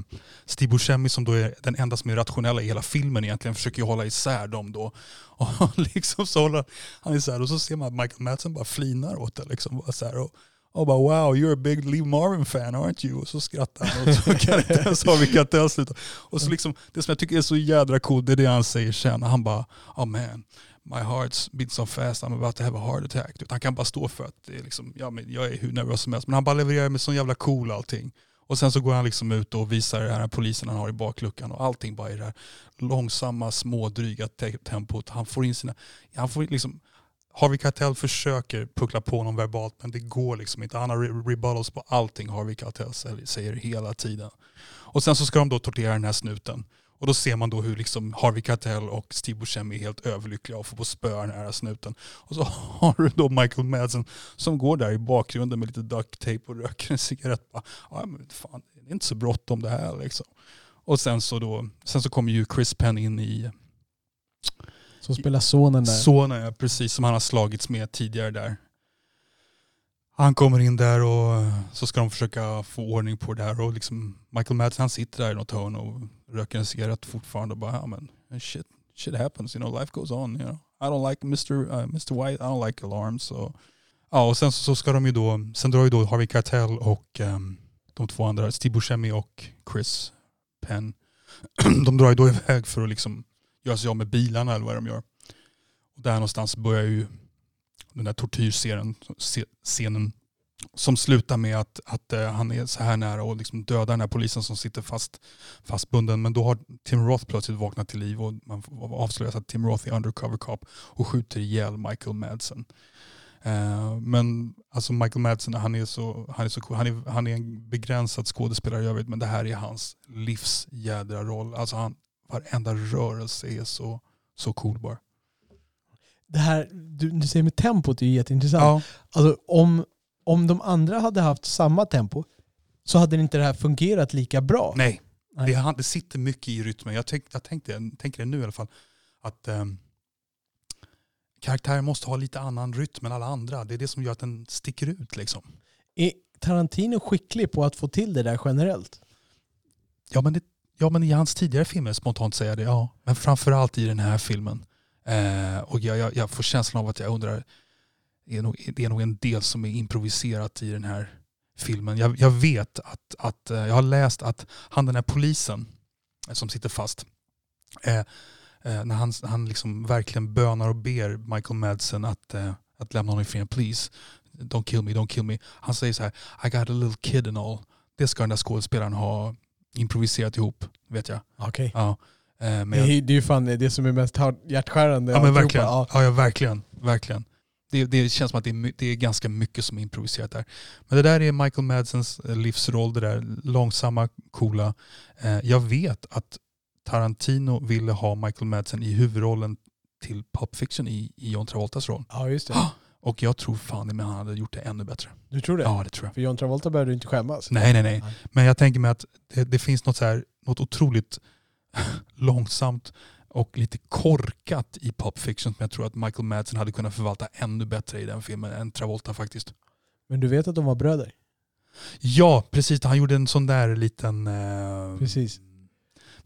Steve Buscemi som då är den enda som är rationella i hela filmen egentligen försöker ju hålla isär dem då. Och liksom så håller han isär och så ser man att Michael Madsen bara flinar åt det liksom. Bara så här, och, och bara wow, you're a big Lee Marvin fan aren't you? Och så skrattar han och så kan inte ens sluta. Och så liksom, det som jag tycker är så jädra coolt det är det han säger sen. Han bara, oh man, my heart's beat so fast I'm about to have a heart attack. Han kan bara stå för att det är liksom, ja, men jag är hur nervös som helst. Men han bara levererar med sån jävla cool allting. Och sen så går han liksom ut och visar den här polisen han har i bakluckan och allting bara i det här långsamma, små, dryga te- tempot. Han får in sina, han får liksom, Harvey Keitel försöker puckla på honom verbalt men det går liksom inte. Han har rebuttals på allting Harvey Keitel säger hela tiden. Och sen så ska de då tortera den här snuten. Och då ser man då hur liksom Harvey Keitel och Steve Buscemi är helt överlyckliga och får på spöa den här snuten. Och så har du då Michael Madsen som går där i bakgrunden med lite duct tape och röker en cigarett. Bara, Ja, men fan, det är inte så bråttom det här liksom. Och sen så, då, sen så kommer ju Chris Penn in i Som spelar sonen där. sonen, ja, precis som han har slagits med tidigare där. Han kommer in där och så ska de försöka få ordning på det här och liksom Michael Madsen han sitter där i något hörn och röker en cigarett fortfarande och bara ja men shit, shit happens, you know, life goes on, you know. I don't like Mr. Uh, Mr. White, I don't like alarms. So. Ja och sen så, så ska de ju då, sen drar ju då Harvey Keitel och um, de två andra, Steve Buscemi och Chris Penn, de drar ju då iväg för att liksom göra sig av med bilarna eller vad de gör. Och där någonstans börjar ju den där tortyrscenen scenen, som slutar med att, att eh, han är så här nära och liksom dödar den här polisen som sitter fast, fastbunden. Men då har Tim Roth plötsligt vaknat till liv och man avslöjas att Tim Roth är undercover cop och skjuter ihjäl Michael Madsen. Eh, men alltså Michael Madsen, han är, så, han, är så, cool. han, är, han är en begränsad skådespelare i övrigt men det här är hans livs jädra roll. Alltså han, varenda rörelse är så, så cool bara. Det här du, du säger med tempot är ju jätteintressant. Ja, Alltså, om, om de andra hade haft samma tempo så hade inte det här fungerat lika bra. nej. Nej. Det, det sitter mycket i rytmen. Jag, tänk, jag tänkte, jag tänker det nu i alla fall. Att um, karaktären måste ha lite annan rytm än alla andra. Det är det som gör att den sticker ut. Liksom. Är Tarantino skicklig på att få till det där generellt? Ja, men det, ja men i hans tidigare filmer, spontant säger jag det, ja. Men framförallt i den här filmen. Eh, och jag, jag, jag får känslan av att jag undrar, det är, nog, det är nog en del som är improviserat i den här filmen. Jag, jag vet att, att, eh, jag har läst att han den här polisen som sitter fast, eh, eh, när han, han liksom verkligen bönar och ber Michael Madsen att, eh, att lämna honom i fred, please, don't kill me, don't kill me. Han säger så här, I got a little kid and all. Det ska den där skådespelaren ha improviserat ihop, vet jag. Okej. Ja. Eh, men Det, är- det är ju fan det som är mest hjärtskärande. ja men verkligen. Ja. Ja, verkligen. verkligen. Det Det, känns som att det är, det är ganska mycket som är improviserat där. Men det där är Michael Madsens eh, livsroll, det där långsamma, coola. Eh, jag vet att Tarantino ville ha Michael Madsen i huvudrollen till Pulp Fiction i, i John Travoltas roll. Ja, just det. Och jag tror fan men han hade gjort det ännu bättre. Du tror det? Ja, det tror jag. För John Travolta behöver du inte skämmas. Nej, nej, nej. Nej. Men jag tänker mig att det, det finns något, så här, något otroligt långsamt och lite korkat i Pulp Fiction som jag tror att Michael Madsen hade kunnat förvalta ännu bättre i den filmen än Travolta faktiskt. Men du vet att de var bröder? Ja, precis. Han gjorde en sån där liten... Eh, Precis.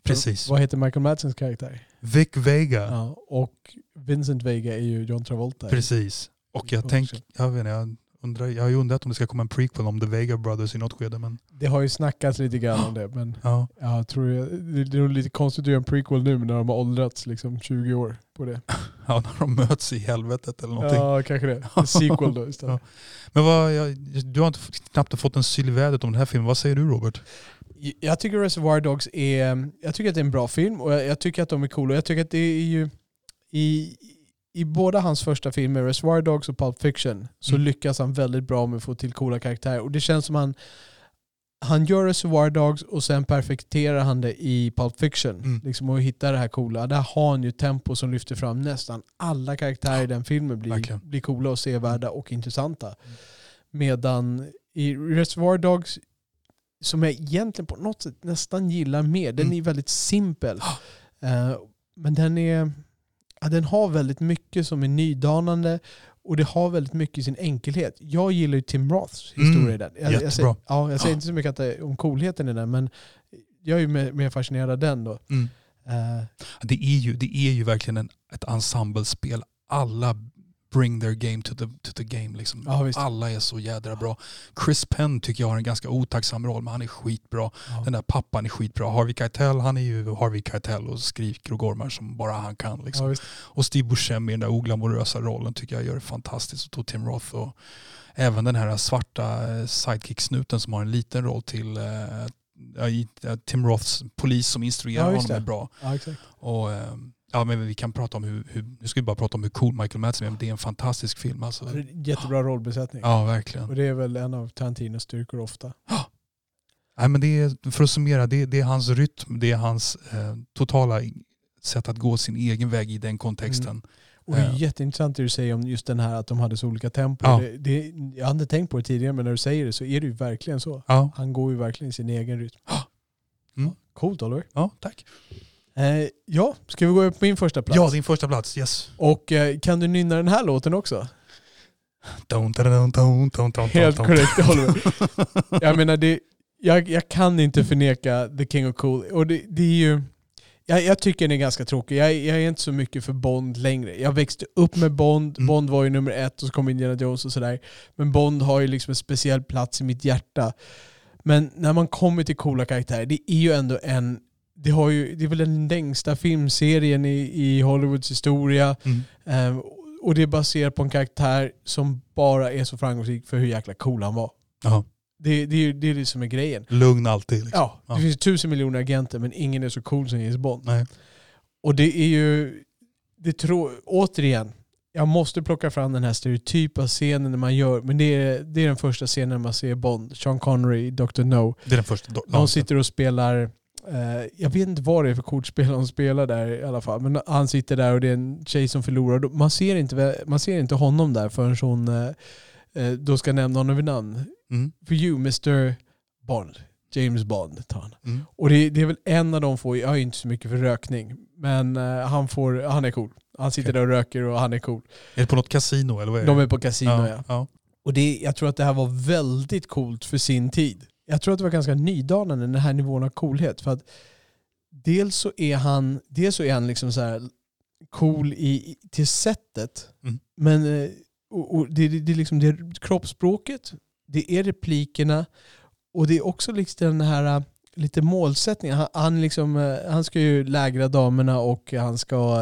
Precis. Vad heter Michael Madsens karaktär? Vic Vega. Ja, och Vincent Vega är ju John Travolta. Precis. Och jag tänker, jag vet inte, jag, undrar, jag har ju undrat om det ska komma en prequel om The Vega Brothers i något skede men Det har ju snackats lite grann om det, men ja. jag tror jag, det är nog lite konstigt att göra en prequel nu när de har åldrats liksom 20 år på det. ja, när de möts i helvetet eller någonting. Ja, kanske det. En sequel då istället. Men vad, jag, du har inte, knappt fått en syl i vädret om den här filmen. Vad säger du Robert? Jag tycker Reservoir Dogs är, jag tycker att det är en bra film och jag, jag tycker att de är coola. Jag tycker att det är ju i, i båda hans första filmer, Reservoir Dogs och Pulp Fiction, så Mm. lyckas han väldigt bra med att få till coola karaktärer. Och det känns som han han gör Reservoir Dogs och sen perfekterar han det i Pulp Fiction. Mm. Liksom och hittar det här coola. Där har han ju tempo som lyfter fram nästan alla karaktärer i den filmen blir, verkligen. blir coola och sevärda och intressanta. Medan i Reservoir Dogs, som jag egentligen på något sätt nästan gillar mer, den Mm. är väldigt simpel. Eh, men den är ja, den har väldigt mycket som är nydanande och det har väldigt mycket i sin enkelhet. Jag gillar ju Tim Roths historia Mm, i den. Jag, jag, säger, ja, jag säger inte så mycket det, om coolheten i den, men jag är ju mer, mer fascinerad av den då. Mm. Eh, Det är ju, det är ju verkligen en, ett ensemblespel. Alla bring their game to the, to the game. Liksom. Ja. Alla är så jädra bra. Chris Penn tycker jag har en ganska otacksam roll, men han är skitbra. ja. Den där pappan är skitbra. Harvey Keitel, han är ju Harvey Keitel och skriker och gormar som bara han kan. Liksom. Ja. Och Steve Buscemi i den där oglamorösa rollen tycker jag gör det fantastiskt. Och då Tim Roth och även den här svarta eh, sidekick-snuten som har en liten roll till eh, Tim Roths polis som instruerar honom är bra. Och, eh, ja, men vi kan prata om hur, hur, nu ska vi bara prata om hur cool Michael Madsen är, men det är en fantastisk film. Alltså. Jättebra rollbesättning. Ja, verkligen. Och det är väl en av Tarantinos styrkor ofta. Nej, men det är, för att summera, det, det är hans rytm, det är hans eh, totala sätt att gå sin egen väg i den kontexten. Och det är Ja. jätteintressant det du säger om just den här att de hade så olika tempo. Ja. Det, det, jag hade inte tänkt på det tidigare men när du säger det så är det ju verkligen så. Ja, Han går ju verkligen i sin egen rytm. Mm. Coolt Oliver. ja tack. Eh, ja, ska vi gå upp på min första plats? Ja, din första plats. Yes. Och eh, kan du nynna den här låten också? Dun, dun, dun, dun, dun, Helt korrekt Oliver. jag menar, det, jag, jag kan inte förneka The King of Cool. Och det, det är ju... Jag, jag tycker den är ganska tråkig. Jag, jag är inte så mycket för Bond längre. Jag växte upp med Bond. Mm. Bond var ju nummer ett och så kom Indiana Jones och sådär. Men Bond har ju liksom en speciell plats i mitt hjärta. Men när man kommer till coola karaktärer, det är ju ändå en... Det, har ju, det är väl den längsta filmserien i, i Hollywoods historia. Mm. Eh, och det är baserat på en karaktär som bara är så framgångsrik för hur jäkla cool han var. Ja. Det, det, är ju- det är det som är grejen. Lugn alltid. Liksom. Ja, det Ja. finns tusen miljoner agenter men ingen är så cool som James Bond. Nej. Och det är ju... Det tro, återigen, jag måste plocka fram den här stereotypa scenen när man gör, men det är, det är den första scenen när man ser Bond, Sean Connery, Dr. No. Det är den första. De sitter och spelar, jag vet inte vad det är för kortspel de spelar där i alla fall, men han sitter där och det är en tjej som förlorar. Man ser inte, man ser inte honom där förrän hon eh, eh, då ska nämna honom vid namn. Mm. For you Mr Bond, James Bond tar han. Mm. Och det, det är väl en av de få, jag är inte så mycket för rökning, men eh, han, får, han är cool. Han sitter Okej. där och röker och han är cool. Är det på något kasino eller vad är De är på kasino ja. ja. ja. Och det, jag tror att det här var väldigt coolt för sin tid. Jag tror att det var ganska nydanande, den här nivån av coolhet. För att dels så är han, dels så är han liksom så här cool i, till sättet. Mm. Men eh, och, och det, det, det är liksom det är kroppsspråket, det är replikerna och det är också liksom den här eh, lite målsättningen. Han, han, liksom, eh, han ska ju lägra damerna och han ska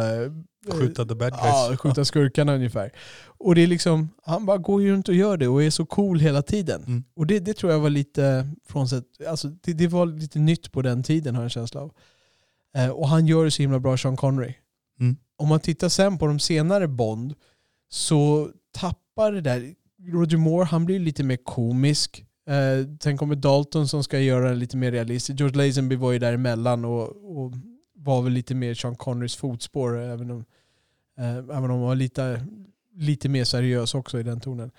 Skjuta the bad guys. Ja, skjuta skurkarna ungefär. Och det är liksom, han bara går ju runt och gör det och är så cool hela tiden. Mm. Och det, det tror jag var lite, frånsett, alltså det, det var lite nytt på den tiden har jag en känsla av. Eh, och han gör det så himla bra, Sean Connery. Mm. Om man tittar sen på de senare Bond så tappar det där. Roger Moore, han blir lite mer komisk. Eh, sen kommer Dalton som ska göra lite mer realistiskt. George Lazenby var ju däremellan och, och var väl lite mer Sean Connerys fotspår, även om, eh, även om han var lite, lite mer seriös också i den tonen.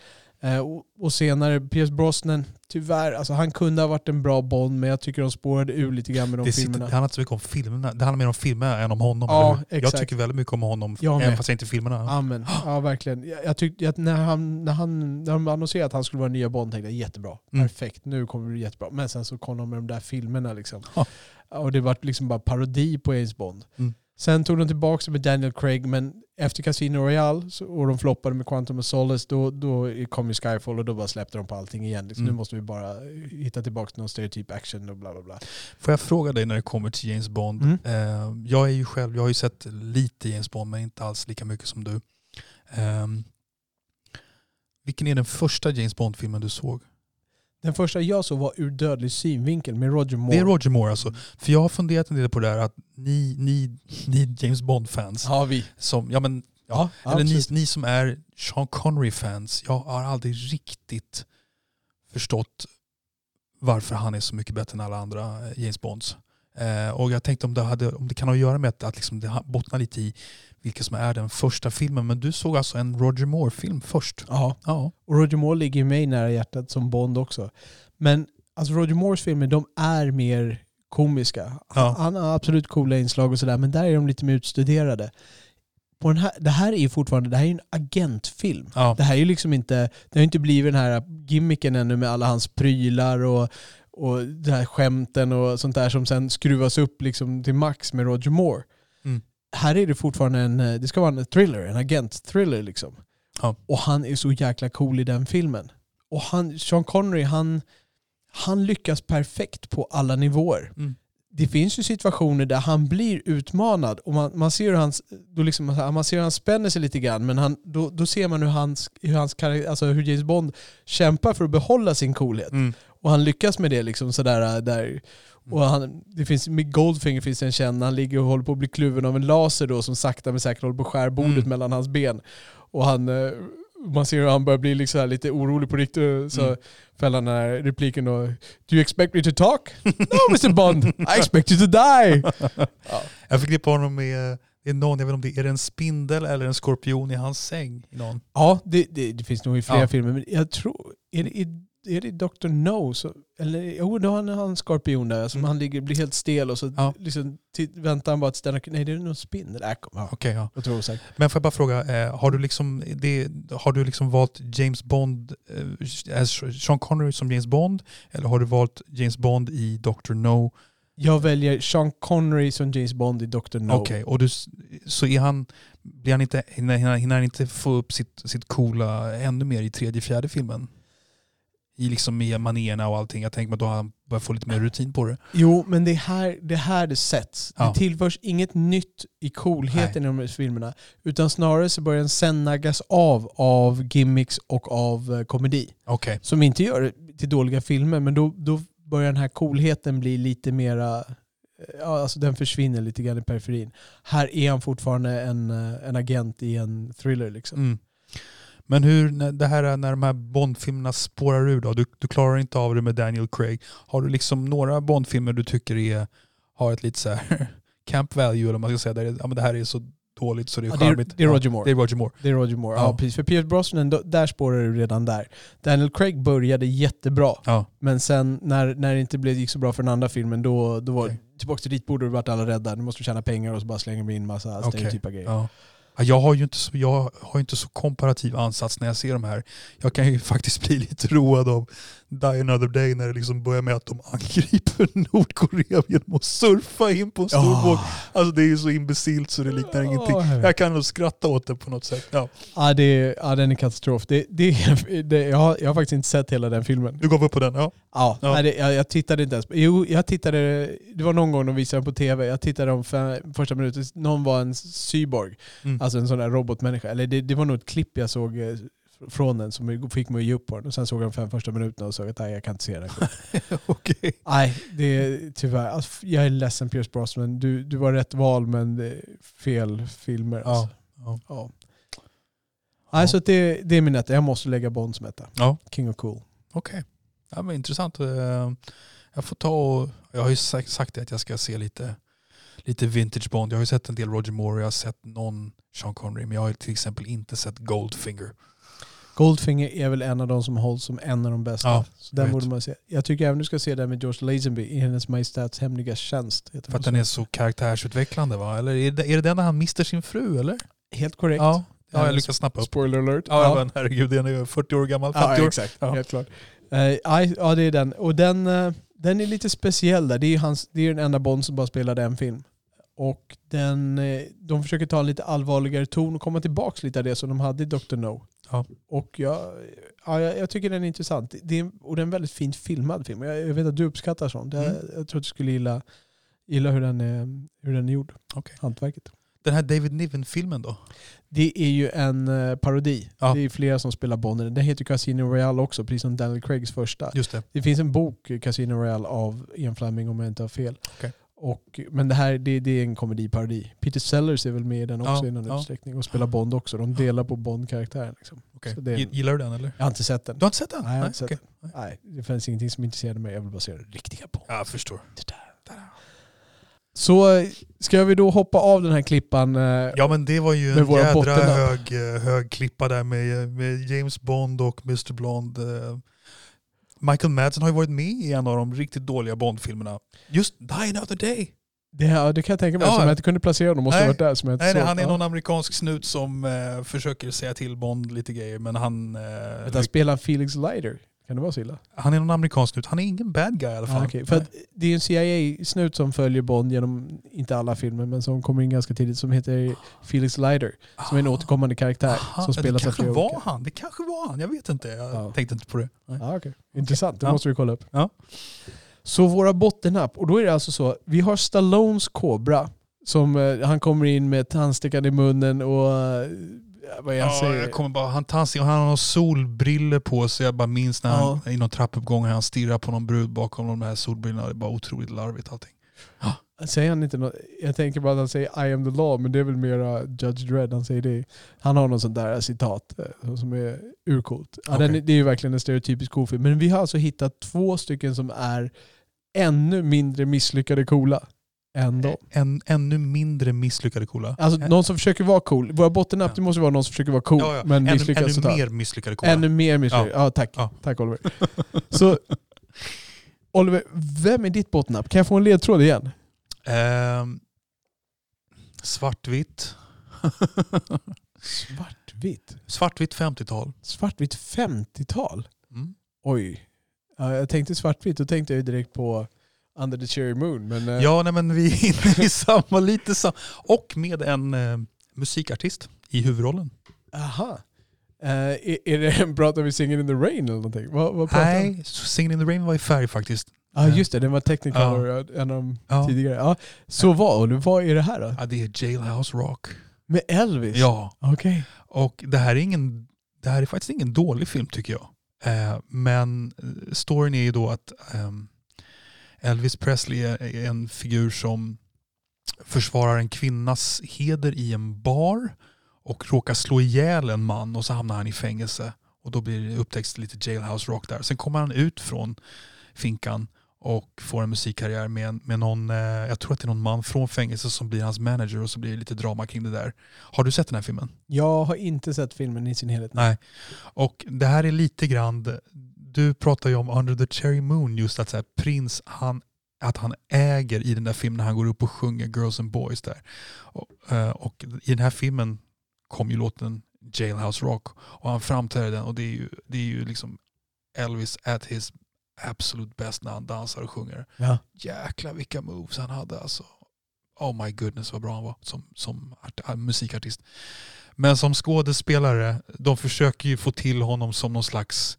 Eh, och, och, senare, Pierce Brosnan, tyvärr, alltså han kunde ha varit en bra Bond, men jag tycker de spårade ur lite grann med de det filmerna. Sitter, det handlar inte så mycket om filmerna, det handlar mer om filmerna än om honom. Ja, jag tycker väldigt mycket om honom, jag även fast jag inte filmerna. Amen. Ja, verkligen. Jag, jag tyckte när, han, när, han, när de annonserade att han skulle vara nya Bond tänkte jag jättebra, mm. perfekt, nu kommer det bli jättebra. Men sen så kom de med de där filmerna liksom. Ja. Och det var liksom bara parodi på James Bond. Mm. Sen tog de tillbaka med Daniel Craig, men efter Casino Royale och de floppade med Quantum of Solace, då, då kom ju Skyfall och då bara släppte de på allting igen. Liksom, mm. Nu måste vi bara hitta tillbaka till någon stereotyp action och bla bla bla. Får jag fråga dig när det kommer till James Bond? Mm. Uh, jag är ju själv, jag har ju sett lite James Bond men inte alls lika mycket som du. Um, vilken är den första James Bond-filmen du såg? Den första jag såg var Ur dödlig synvinkel med Roger Moore. Det är Roger Moore alltså. För jag har funderat en del på det här att ni, ni, ni James Bond-fans, ja, vi. som, ja, men, ja, ja eller ni, ni som är Sean Connery-fans, jag har aldrig riktigt förstått varför han är så mycket bättre än alla andra eh, James Bonds. Eh, och jag tänkte om det, hade, om det kan ha att göra med att, att liksom det bottnar lite i vilken som är den första filmen. Men du såg alltså en Roger Moore-film först? Ja. ja. Och Roger Moore ligger mig nära hjärtat som Bond också. Men alltså Roger Moores filmer, de är mer komiska. Ja. Han har absolut coola inslag och sådär, men där är de lite mer utstuderade. På den här, det här är ju fortfarande det här är en agentfilm. Ja. Det här är liksom inte, det har inte blivit den här gimmicken ännu med alla hans prylar och, och det här skämten och sånt där som sen skruvas upp liksom till max med Roger Moore. Mm här är det fortfarande en, eh, det ska vara en thriller, en agent-thriller liksom. Ja. Och han är så jäkla cool i den filmen. Och han, Sean Connery, han, han lyckas perfekt på alla nivåer. Mm. Det finns ju situationer där han blir utmanad och man, man ser hur han, då liksom, man ser hur han spänner sig lite grann men han, då, då ser man hur, hans, hur, hans, alltså hur James Bond kämpar för att behålla sin coolhet. Mm. Och han lyckas med det liksom sådär där och han, det finns, med Goldfinger finns det en känd, han ligger och håller på att bli kluven av en laser då som sakta men säkert håller på att skära bordet mm. mellan hans ben. Och han, eh, man ser hur han börjar bli liksom lite orolig på riktigt. Så mm. fäller han den här repliken då. Do you expect me to talk? no Mr Bond, I expect you to die! ja. Jag fick på honom med är någon, jag vet inte om det är en spindel eller en skorpion i hans säng. Någon. Ja, det, det, det finns nog i flera ja. filmer. Men jag tror, är det, är det Dr. No? Så, eller, jo, då har han en skorpion där som mm. han ligger, blir helt stel och så ja. liksom, väntar han bara att ställa Nej, det är nog spindel. Äh, ja. Okay, ja. Jag tror säkert. Men får jag bara fråga, eh, har, du liksom, det, har du liksom valt James Bond, eh, Sean Connery som James Bond? Eller har du valt James Bond i Dr. No? Jag väljer Sean Connery som James Bond i Dr. No. Okej, okay, och så är han, blir han inte, hinner, hinner han inte få upp sitt, sitt coola ännu mer i tredje, fjärde filmen? I liksom med manéerna och allting. Jag tänker att då har han börjat få lite mer rutin på det. Jo, men det är här det, här det sätts. Ja. Det tillförs inget nytt i coolheten Nej. i de här filmerna. Utan snarare så börjar den sen naggas av av gimmicks och av uh, komedi. Okay. Som inte gör det till dåliga filmer, men då, då börjar den här coolheten bli lite mera eh, Ja, alltså den försvinner lite grann i periferin. Här är han fortfarande en, eh, en agent i en thriller. Liksom. Mm. Men hur, det här, när de här Bondfilmerna spårar ur då? Du, du klarar inte av det med Daniel Craig. Har du liksom några Bondfilmer du tycker är, har ett lite så här camp value, eller man ska säga, där, ja, men det här är så dåligt så det är ja, charmigt. Det är, Roger Moore. det är Roger Moore. Det är Roger Moore, ja, ja precis. För Pierce Brosnan, där spårar du redan där. Daniel Craig började jättebra, ja. men sen när, när det inte blev, gick så bra för den andra filmen, då, då var okay. tillbaka till ritbordet och vart alla rädda. Nu måste du tjäna pengar och så bara slänger vi in massa okay. stereotypa grejer. Jag har ju inte så, jag har inte så komparativ ansats när jag ser de här. Jag kan ju faktiskt bli lite road av Die Another Day när det liksom börjar med att de angriper Nordkorea genom att surfa in på en stor oh. båt. Alltså det är ju så imbecilt så det liknar oh. ingenting. Jag kan nog skratta åt det på något sätt. Ja, ja, det, ja den är katastrof. Det, det, det, jag, har, jag har faktiskt inte sett hela den filmen. Du gav upp på den? Ja. Ja, ja. Nej, det, jag, jag, tittade inte ens. Jo, jag tittade, det var någon gång de visade den på tv. Jag tittade de fem, första minuterna. Någon var en cyborg, mm. alltså en sån där robotmänniska. Eller det, det var nog ett klipp jag såg eh, från den som fick mig att ge upp på den. Och sen såg jag de fem första minuterna och såg att nej, jag kan inte se den. okay. Nej, det är tyvärr. Alltså, jag är ledsen Pierce Brosnan. Du, du var rätt val men fel filmer. Alltså. Ja, ja. Nej, så det, det är min etta. Jag måste lägga Bond som etta. Ja. King of Cool. Okej. Ja, men intressant. Eh, Jag får ta och, jag har ju sagt, det att jag ska se lite, lite vintage Bond. Jag har ju sett en del Roger Moore, jag har sett någon Sean Connery, men jag har till exempel inte sett Goldfinger. Goldfinger är väl en av de som hålls som en av de bästa. Ja, den borde man se. Jag tycker även du ska se den med George Lazenby i Hennes Majestäts hemliga tjänst. För att den är så karaktärsutvecklande va? Eller är det, är det den där han mister sin fru eller? Helt korrekt. Ja, ja jag lyckas snappa upp. Spoiler alert. Ja, men herregud, den är ju 40 år gammal. 50 Ja, exakt. Ja. Helt klart. Eh, aj, ja, det är den. Och den, eh, den är lite speciell där. Det är ju hans, det är den enda Bond som bara spelade en film. Och den, eh, de försöker ta en lite allvarligare ton och komma tillbaka lite av det som de hade i Dr. No. Ja. Och jag, ja, jag, jag tycker den är intressant. Det är, och det är en väldigt fint filmad film. Jag, jag vet att du uppskattar sånt. Jag, Mm. jag tror att du skulle gilla, gilla hur, den är, hur den är gjord. Okej. Hantverket. Den här David Niven-filmen då? Det är ju en eh, parodi. Ja. Det är flera som spelar Bond. Den heter Casino Royale också, precis som Daniel Craigs första. Just det. Det finns en bok, Casino Royale, av Ian Fleming om jag inte har fel. Okej. Och, men det här det, det är en komediparodi. Peter Sellers är väl med i den också Ja, i någon ja. utsträckning och spelar Bond också. De delar på Bond-karaktären. Liksom. Är- Gi- Gillar du den eller? Jag har inte sett den. Du har inte sett den? Nej, jag har inte sett okej. den. Nej, det finns ingenting som intresserade mig. Jag vill bara se den riktiga Bond. Ja, jag förstår. Så eh, ska vi då hoppa av den här klippan? eh, Ja men det var ju en jädra hög, eh, hög klippa där med, med James Bond och Mr Blonde. Michael Madsen har ju varit med i en av de riktigt dåliga Bond-filmerna. Just Die Another Day. Det, ja, det kan jag tänka mig. Ja. Som jag inte kunde placera honom. Måste Nej. ha varit där. Som jag inte Nej, nej, han är någon amerikansk snut som eh, försöker säga till Bond lite grejer men han... Eh, du, Han spelar Felix Leiter. Kan det vara så illa? han är någon amerikansk snut. Han är ingen bad guy i alla fall. Ja, okej. För det är en CIA-snut som följer Bond genom, inte alla filmer, men som kommer in ganska tidigt, som heter Felix Leiter. Som är en återkommande karaktär Aha, som spelas det kanske var olika. han. Det kanske var han. Jag vet inte. Jag Ja. tänkte inte på det. Ja, okej. Intressant, det Ja. måste vi kolla upp. Ja. Så våra bottennapp, och då är det alltså så, vi har Stallones Cobra. Som, eh, han kommer in med tandstickande i munnen och eh, vad jag Ja, säger. jag kommer bara, han, tar, han har solbriller på sig. Jag bara minns när Ja. han i någon trappuppgång han stirrar på någon brud bakom de här solbrillorna. Det är bara otroligt larvigt allting. Säger han inte något? Jag tänker bara att han säger I am the law, men det är väl mera Judge Dredd han säger det. Han har någon sån där citat eh, som är urcoolt. Ja, den, Okej. är- det är ju verkligen en stereotypisk cool film. Men vi har alltså hittat två stycken som är ännu mindre misslyckade coola än dem. En ännu mindre misslyckade coola. Alltså någon som försöker vara cool. Våra bottennapp Ja. måste vara någon som försöker vara cool, ja, ja. men ännu, ännu totalt. mer misslyckade coola. Ännu mer misslyckad. Ja. tack. Tack Oliver. Så Oliver, vem är ditt bottennapp? Kan jag få en ledtråd igen? Ehm, svartvitt. Svartvitt. Svartvitt 50-tal. Svartvitt 50-tal? Mm. Oj. Ja, jag tänkte svartvitt, då tänkte jag ju direkt på Under the Cherry Moon. Men, eh, Ja, nej, men vi är inne i samma, lite samma. Och med en eh, musikartist i huvudrollen. Aha. Eh, är, är det, pratar vi Singing in the Rain eller någonting? Vad, vad? Nej, Singin' in the Rain var i färg faktiskt. Ja just det, den var Technicolor, Ja. en av de Ja. tidigare. Ja. Så vad, vad är det här då? Ja, det är Jailhouse Rock. Med Elvis? Ja, Okej. och det här är, ingen, det här är faktiskt ingen dålig film tycker jag. Eh, men storyn är ju då att ehm, Elvis Presley är en figur som försvarar en kvinnas heder i en bar och råkar slå ihjäl en man och så hamnar han i fängelse. Och då blir det upptäckt lite Jailhouse Rock där. Sen kommer han ut från finkan och får en musikkarriär med, med någon, eh, jag tror att det är någon man från fängelse som blir hans manager och så blir det lite drama kring det där. Har du sett den här filmen? Jag har inte sett filmen i sin helhet. Nej. Och det här är lite grann, du pratar ju om Under the Cherry Moon, just att så här, prins, han, att han äger i den där filmen när han går upp och sjunger Girls and Boys där. Och, eh, och i den här filmen kom ju låten Jailhouse Rock och han framträder den och det är ju, det är ju liksom Elvis at his absolut best när han dansar och sjunger. Ja. Jäklar vilka moves han hade alltså. Oh my goodness vad bra han var som, som art, äh, musikartist. Men som skådespelare, de försöker ju få till honom som någon slags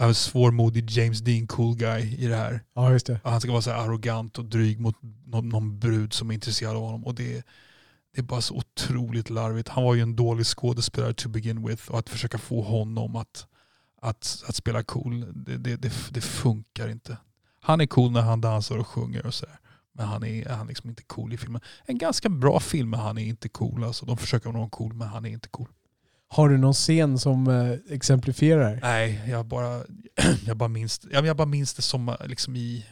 äh, svårmodig James Dean cool guy i det här. ja, just det. Han ska vara så här arrogant och dryg mot någon, någon brud som är intresserad av honom. Och det, det är bara så otroligt larvigt. Han var ju en dålig skådespelare to begin with. Och att försöka få honom att, att, att spela cool, det, det, det, det funkar inte. Han är cool när han dansar och sjunger och så här. Men han är, han är liksom inte cool i filmen. En ganska bra film men han är inte cool. Alltså, de försöker vara cool men han är inte cool. Har du någon scen som eh, exemplifierar? Nej, jag bara, jag bara minns, jag, jag bara minns det som eh, liksom i,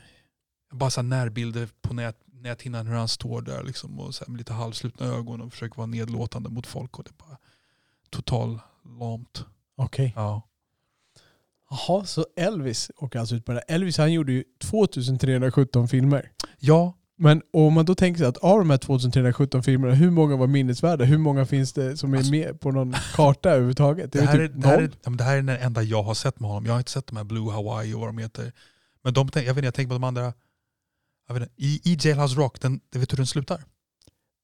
bara så närbilder på nät, näthinnan hur han står där liksom och så med lite halvslutna ögon och försöker vara nedlåtande mot folk och det bara total lamt. Okej. Ja. Jaha, så Elvis åker alltså ut på det. Elvis han gjorde ju 2317 filmer. ja, Men om man då tänker sig att av de här 2317 filmerna, hur många var minnesvärda? Hur många finns det som är Alltså- med på någon karta överhuvudtaget? det här, är, typ det, här är, det här är den enda jag har sett med honom. Jag har inte sett de här Blue Hawaii och vad de heter. Men de, jag vet inte, jag tänker på de andra. Jag vet inte, i, I Jailhouse Rock, den, vet du hur den slutar?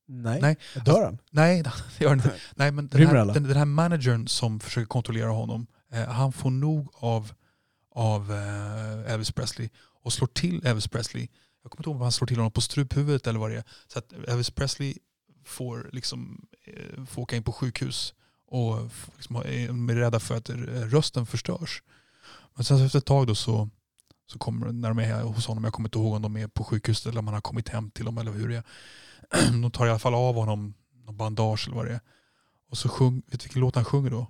Nej. Nej. Dör han? Nej, det gör den inte. Nej, men den här, den, den här managern som försöker kontrollera honom, eh, han får nog av, av eh, Elvis Presley och slår till Elvis Presley. Jag kommer inte ihåg om han slår till honom på struphuvudet eller vad det är. Så att Elvis Presley får, liksom, eh, får åka in på sjukhus och liksom, är eh, rädda för att eh, rösten förstörs. Men sen efter ett tag då så, så kommer, när de är hos honom, jag kommer inte ihåg om de är på sjukhuset eller om han har kommit hem till dem eller hur det är. De tar i alla fall av honom någon bandage eller vad det är. Och så sjung, vet du vilken låt han sjunger då?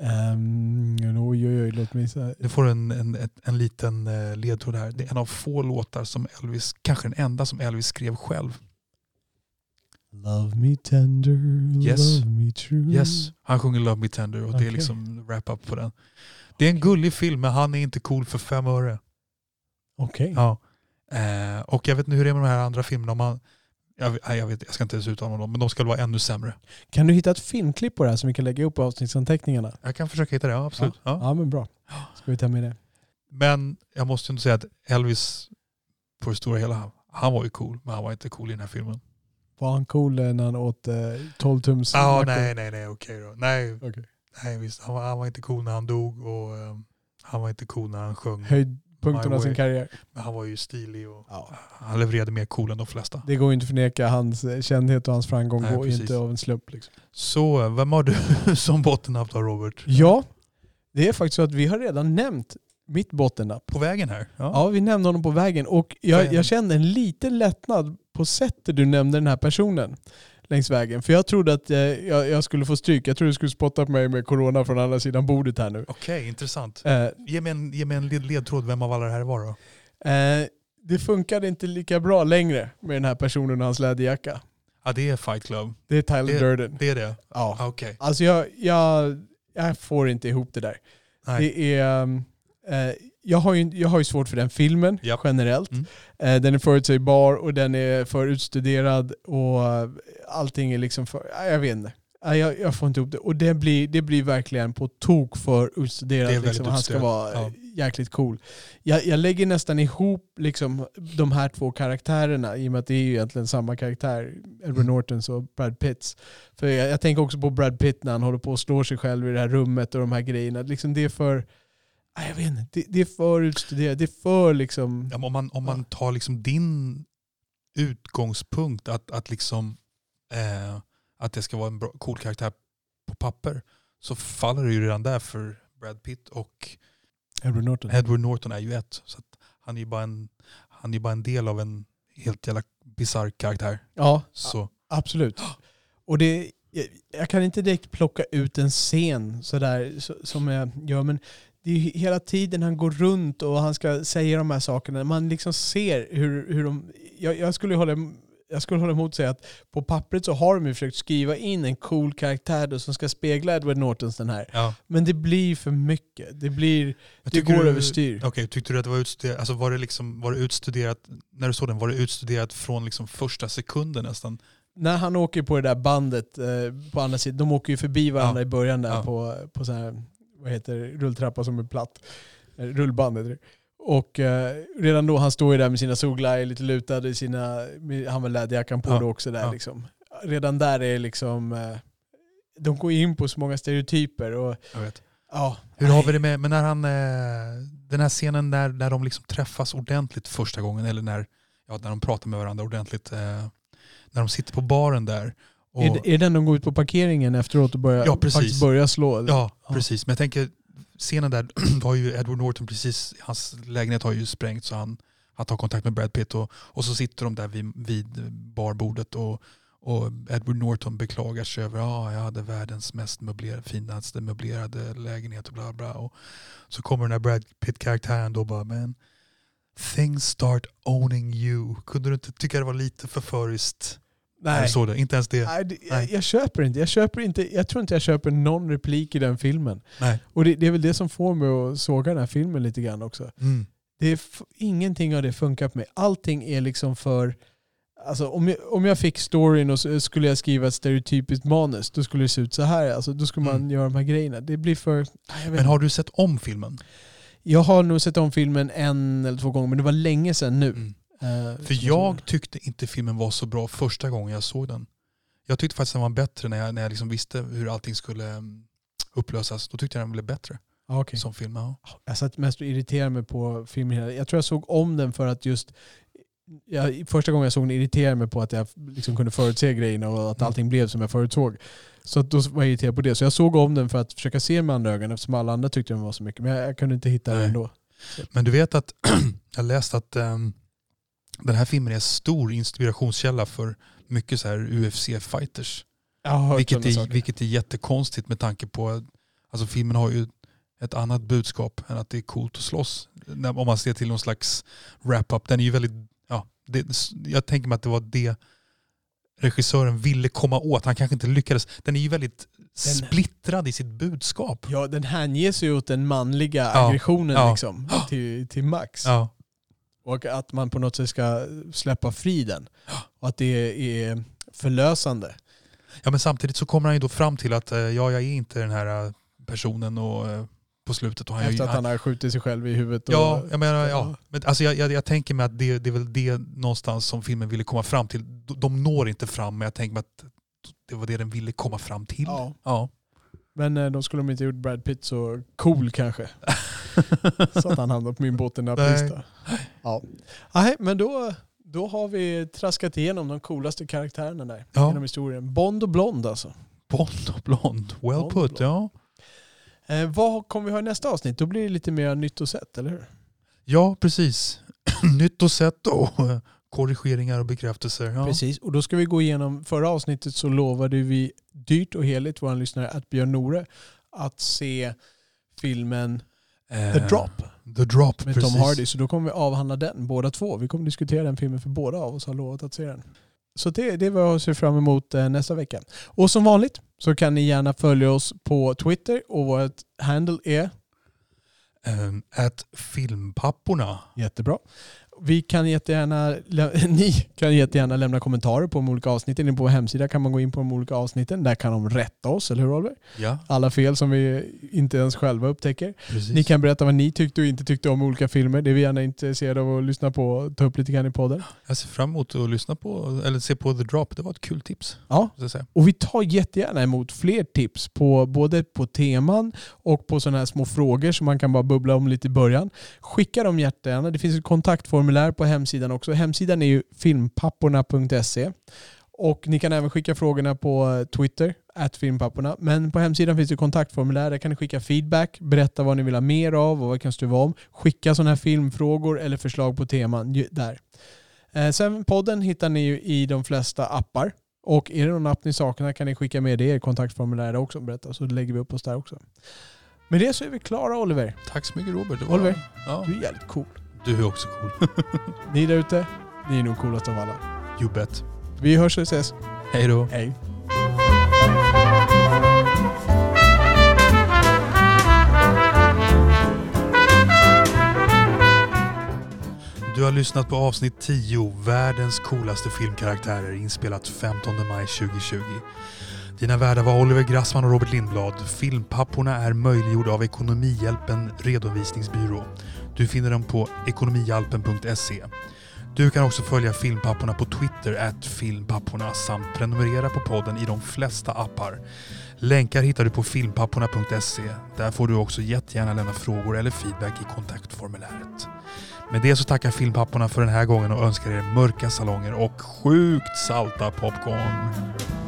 Um, oj, oj, oj, låt mig säga. Du får en, en, en liten eh, ledtråd här. Det är en av få låtar som Elvis, kanske den enda som Elvis skrev själv. Love me tender, Yes. love me true. Yes, han sjunger Love Me Tender och det Okej. är liksom wrap-up på den. Det är en gullig film men han är inte cool för fem öre. Okej. Ja. Eh, och jag vet inte hur det är med de här andra filmerna. Om man, jag, nej, jag, vet, jag ska inte ens uttala dem, men de ska vara ännu sämre. Kan du hitta ett filmklipp på det här som vi kan lägga upp på avsnittsanteckningarna? Jag kan försöka hitta det, ja, absolut. Ja. Ja, men bra. Ska vi ta med det? Men jag måste ändå säga att Elvis på det stora hela, han var ju cool, men han var inte cool i den här filmen. Var han cool eh, när han åt eh, 12 tums Ja, mackor? nej, nej, nej, okej då. Nej, Okej. nej visst, han var, han var inte cool när han dog och eh, han var inte cool när han sjöng. Höjdpunkten av sin karriär. Men han var ju stilig och Ja. han levererade mer cool än de flesta. Det går ju inte att förneka hans eh, kändhet och hans framgång Nej, går precis. inte av en slump. Liksom. Så, vem har du som bottennapp då Robert? Ja, det är faktiskt så att vi har redan nämnt mitt bottennapp. På vägen här? Ja, vi nämnde honom på vägen och jag, jag kände en liten lättnad på sättet du nämnde den här personen längs vägen. För jag trodde att eh, jag, jag skulle få stryk. Jag trodde du skulle spotta på mig med corona från andra sidan bordet här nu. Okej, intressant. Eh, Ge mig en, ge mig en led- ledtråd vem av alla det här var då? eh, det funkade inte lika bra längre med den här personen och hans läderjacka. Ja, det är Fight Club. Det är Tyler Durden. Det är det? Ja. Ah, Okej. Alltså jag, jag, jag får inte ihop det där. Nej. Det är, um, eh, jag, har ju, jag har ju svårt för den filmen Japp. generellt. Mm. Eh, den är förutsägbar och den är för utstuderad och eh, allting är liksom för... ja, Jag vet inte. Ja, Jag, jag får inte ihop det. Och det blir, det blir verkligen på tok för utstuderat. Liksom. Han ska vara eh, jäkligt cool. Jag, jag lägger nästan ihop liksom, de här två karaktärerna i och med att det är ju egentligen samma karaktär. Edward Mm. Nortons och Brad Pitts. För jag, jag tänker också på Brad Pitt när han håller på och slår sig själv i det här rummet och de här grejerna. Liksom det är för... ja, Jag vet inte, det, det är för utstuderat. Det är för liksom... Ja, om, man, om man tar liksom din utgångspunkt att, att, liksom, eh, att det ska vara en bra, cool karaktär på papper så faller det ju redan där för Brad Pitt och Edward Norton. Edward Norton är ju ett. Så att han är ju bara en, han är bara en del av en helt jävla bisarr karaktär. Ja, Så, absolut. Och det, jag, jag kan inte direkt plocka ut en scen sådär så, som jag gör, men det är ju hela tiden han går runt och han ska säga de här sakerna. Man liksom ser hur, hur de... Jag, jag, skulle hålla, jag skulle hålla emot och säga att på pappret så har de ju försökt skriva in en cool karaktär då som ska spegla Edward Nortons den här. ja. Men det blir för mycket. Det, blir, det går du- överstyr. Okej, tyckte du att det var utstuderat, alltså var det, liksom, var det utstuderat, när du såg den, var det utstuderat från liksom första sekunden nästan? När han åker på det där bandet eh, på andra sidan, de åker ju förbi varandra Ja. i början där Ja. på, på sån här, vad heter rulltrappa som är platt. Eh, Rullband heter det. Och eh, redan då, han står ju där med sina solglajjor lite lutade, i sina, han har läderjackan på Ja. då också där Ja. liksom. Redan där är liksom, eh, de går in på så många stereotyper och Jag vet. ja. Hur har vi det med, men när han, eh, den här scenen när, när de liksom träffas ordentligt första gången, eller när, ja, när de pratar med varandra ordentligt, eh, när de sitter på baren där. Och, Är, det- är den de går ut på parkeringen efteråt och börjar, Ja, precis. börjar slå? ja, Ja. precis. Men jag tänker, scenen där då har ju Edward Norton precis, hans lägenhet har ju sprängt så han, han tar kontakt med Brad Pitt och, och så sitter de där vid, vid barbordet och, Och Edward Norton beklagar sig över att ah, jag hade världens mest möblerade, finaste möblerade lägenhet och bla bla. Och så kommer den här Brad Pitt-karaktären då bara, men things start owning you. Kunde du inte tycka det var lite förföriskt? Nej. Så det, inte ens det. Nej, det, jag, jag köper inte. Jag, köper inte. jag tror inte jag köper någon replik i den filmen. Nej. Och det, det är väl det som får mig att såga den här filmen lite grann också. Mm. Det är ingenting av det funkar på mig. Allting är liksom för... Alltså om jag, om jag fick storyn och skulle jag skriva ett stereotypiskt manus, då skulle det se ut så här. Alltså, då skulle man Mm. göra de här grejerna. Det blir för... Men har du sett om filmen? jag har nog sett om filmen en eller två gånger, men det var länge sedan nu. Mm. Eh, För jag tyckte inte filmen var så bra första gången jag såg den. Jag tyckte faktiskt den var bättre när jag, när jag liksom visste hur allting skulle mm, upplösas. Då tyckte jag den blev bättre Ja, okej. som film. Ja. Jag satt mest och irriterade mig på filmen. Jag tror jag såg om den för att just... Jag, första gången jag såg den irriterade mig på att jag liksom kunde förutse grejerna och att Mm. allting blev som jag förutsåg. Så då var jag irriterad på det. Så jag såg om den för att försöka se med andra ögon eftersom alla andra tyckte den var så mycket. Men jag, jag kunde inte hitta den Nej. ändå. Men du vet att jag läste att ehm, den här filmen är en stor inspirationskälla för mycket så här UFC-fighters. Vilket är, vilket är jättekonstigt med tanke på alltså filmen har ju ett annat budskap än att det är coolt att slåss. Om man ser till någon slags wrap-up. Den är ju väldigt, ja, det, jag tänker mig att det var det regissören ville komma åt. Han kanske inte lyckades. Den är ju väldigt Den- splittrad i sitt budskap. Ja, den hänger sig åt den manliga Ja, aggressionen ja. liksom, till, till max. Ja, Och att man på något sätt ska släppa friden. Och att det är förlösande. ja, men samtidigt så kommer han ju då fram till att eh, ja, jag är inte den här eh, personen och eh, på slutet. Och han, Efter att han har skjutit sig själv i huvudet. Och, Ja, jag menar, ja. Men alltså jag, jag, jag tänker mig att det, det är väl det någonstans som filmen ville komma fram till. De, når inte fram, men jag tänker mig att det var det den ville komma fram till. Ja. Ja. Men då skulle de inte gjort Brad Pitt så cool kanske. så att han hamnade på min bottennapp-lista. Ja. Nej, men då, då har vi traskat igenom de coolaste karaktärerna där Ja. genom historien. Bond och Blond alltså. Bond och blond. Well Bond put, blond. ja. Eh, vad kommer vi ha i nästa avsnitt? Då blir det lite mer nytt och sett, eller hur? Ja, precis. Nytt och sett och korrigeringar och bekräftelser. Ja. Precis, och då ska vi gå igenom, förra avsnittet så lovade vi dyrt och heligt våra lyssnare att Björn Nore att se filmen The Drop The Drop, med precis. Tom Hardy. Så då kommer vi avhandla den, båda två. Vi kommer diskutera den filmen för båda av oss har lovat att se den. Så det, det är vad jag ser fram emot eh, nästa vecka. Och som vanligt så kan ni gärna följa oss på Twitter och vårt handle är Um, at Filmpapporna. jättebra. Vi kan jättegärna, ni kan jättegärna lämna kommentarer på de olika avsnitten. På vår hemsida kan man gå in på de olika avsnitten. Där kan de rätta oss, eller hur Oliver? Ja, Alla fel som vi inte ens själva upptäcker. precis. Ni kan berätta vad ni tyckte och inte tyckte om olika filmer. Det är vi gärna intresserade av att lyssna på och ta upp lite grann i podden. Jag ser fram emot att lyssna på, eller se på The Drop. Det var ett kul tips. Ja, och vi tar jättegärna emot fler tips på både på teman och på sådana här små frågor som man kan bara bubbla om lite i början. Skicka dem jättegärna. Det finns ett kontaktformulär på hemsidan också. Hemsidan är ju filmpapporna.se och ni kan även skicka frågorna på Twitter, at filmpapporna. Men på hemsidan finns det kontaktformulär. Där kan ni skicka feedback, berätta vad ni vill ha mer av och vad kan stuva om. Skicka sådana här filmfrågor eller förslag på teman där. Eh, Sen podden hittar ni ju i de flesta appar. Och är det någon app ni saknar kan ni skicka med det i kontaktformuläret också och berätta så lägger vi upp oss där också. Med det så är vi klara Oliver. Tack så mycket Robert. Oliver. Ja, Du är jävligt cool. Du är också cool. Ni där ute, ni är nog coolast av alla. you bet. Vi hörs och ses. Hej då. Hej. Du har lyssnat på avsnitt 10, världens coolaste filmkaraktärer, inspelat 15 maj 2020. Dina värdar var Oliver Grassman och Robert Lindblad. Filmpapporna är möjliggjorda av Ekonomihjälpen Redovisningsbyrå. Du finner dem på ekonomihjälpen.se. Du kan också följa Filmpapporna på Twitter, at filmpapporna, samt prenumerera på podden i de flesta appar. Länkar hittar du på filmpapporna.se. Där får du också jättegärna lämna frågor eller feedback i kontaktformuläret. Med det så tackar filmpapporna för den här gången och önskar er mörka salonger och sjukt salta popcorn.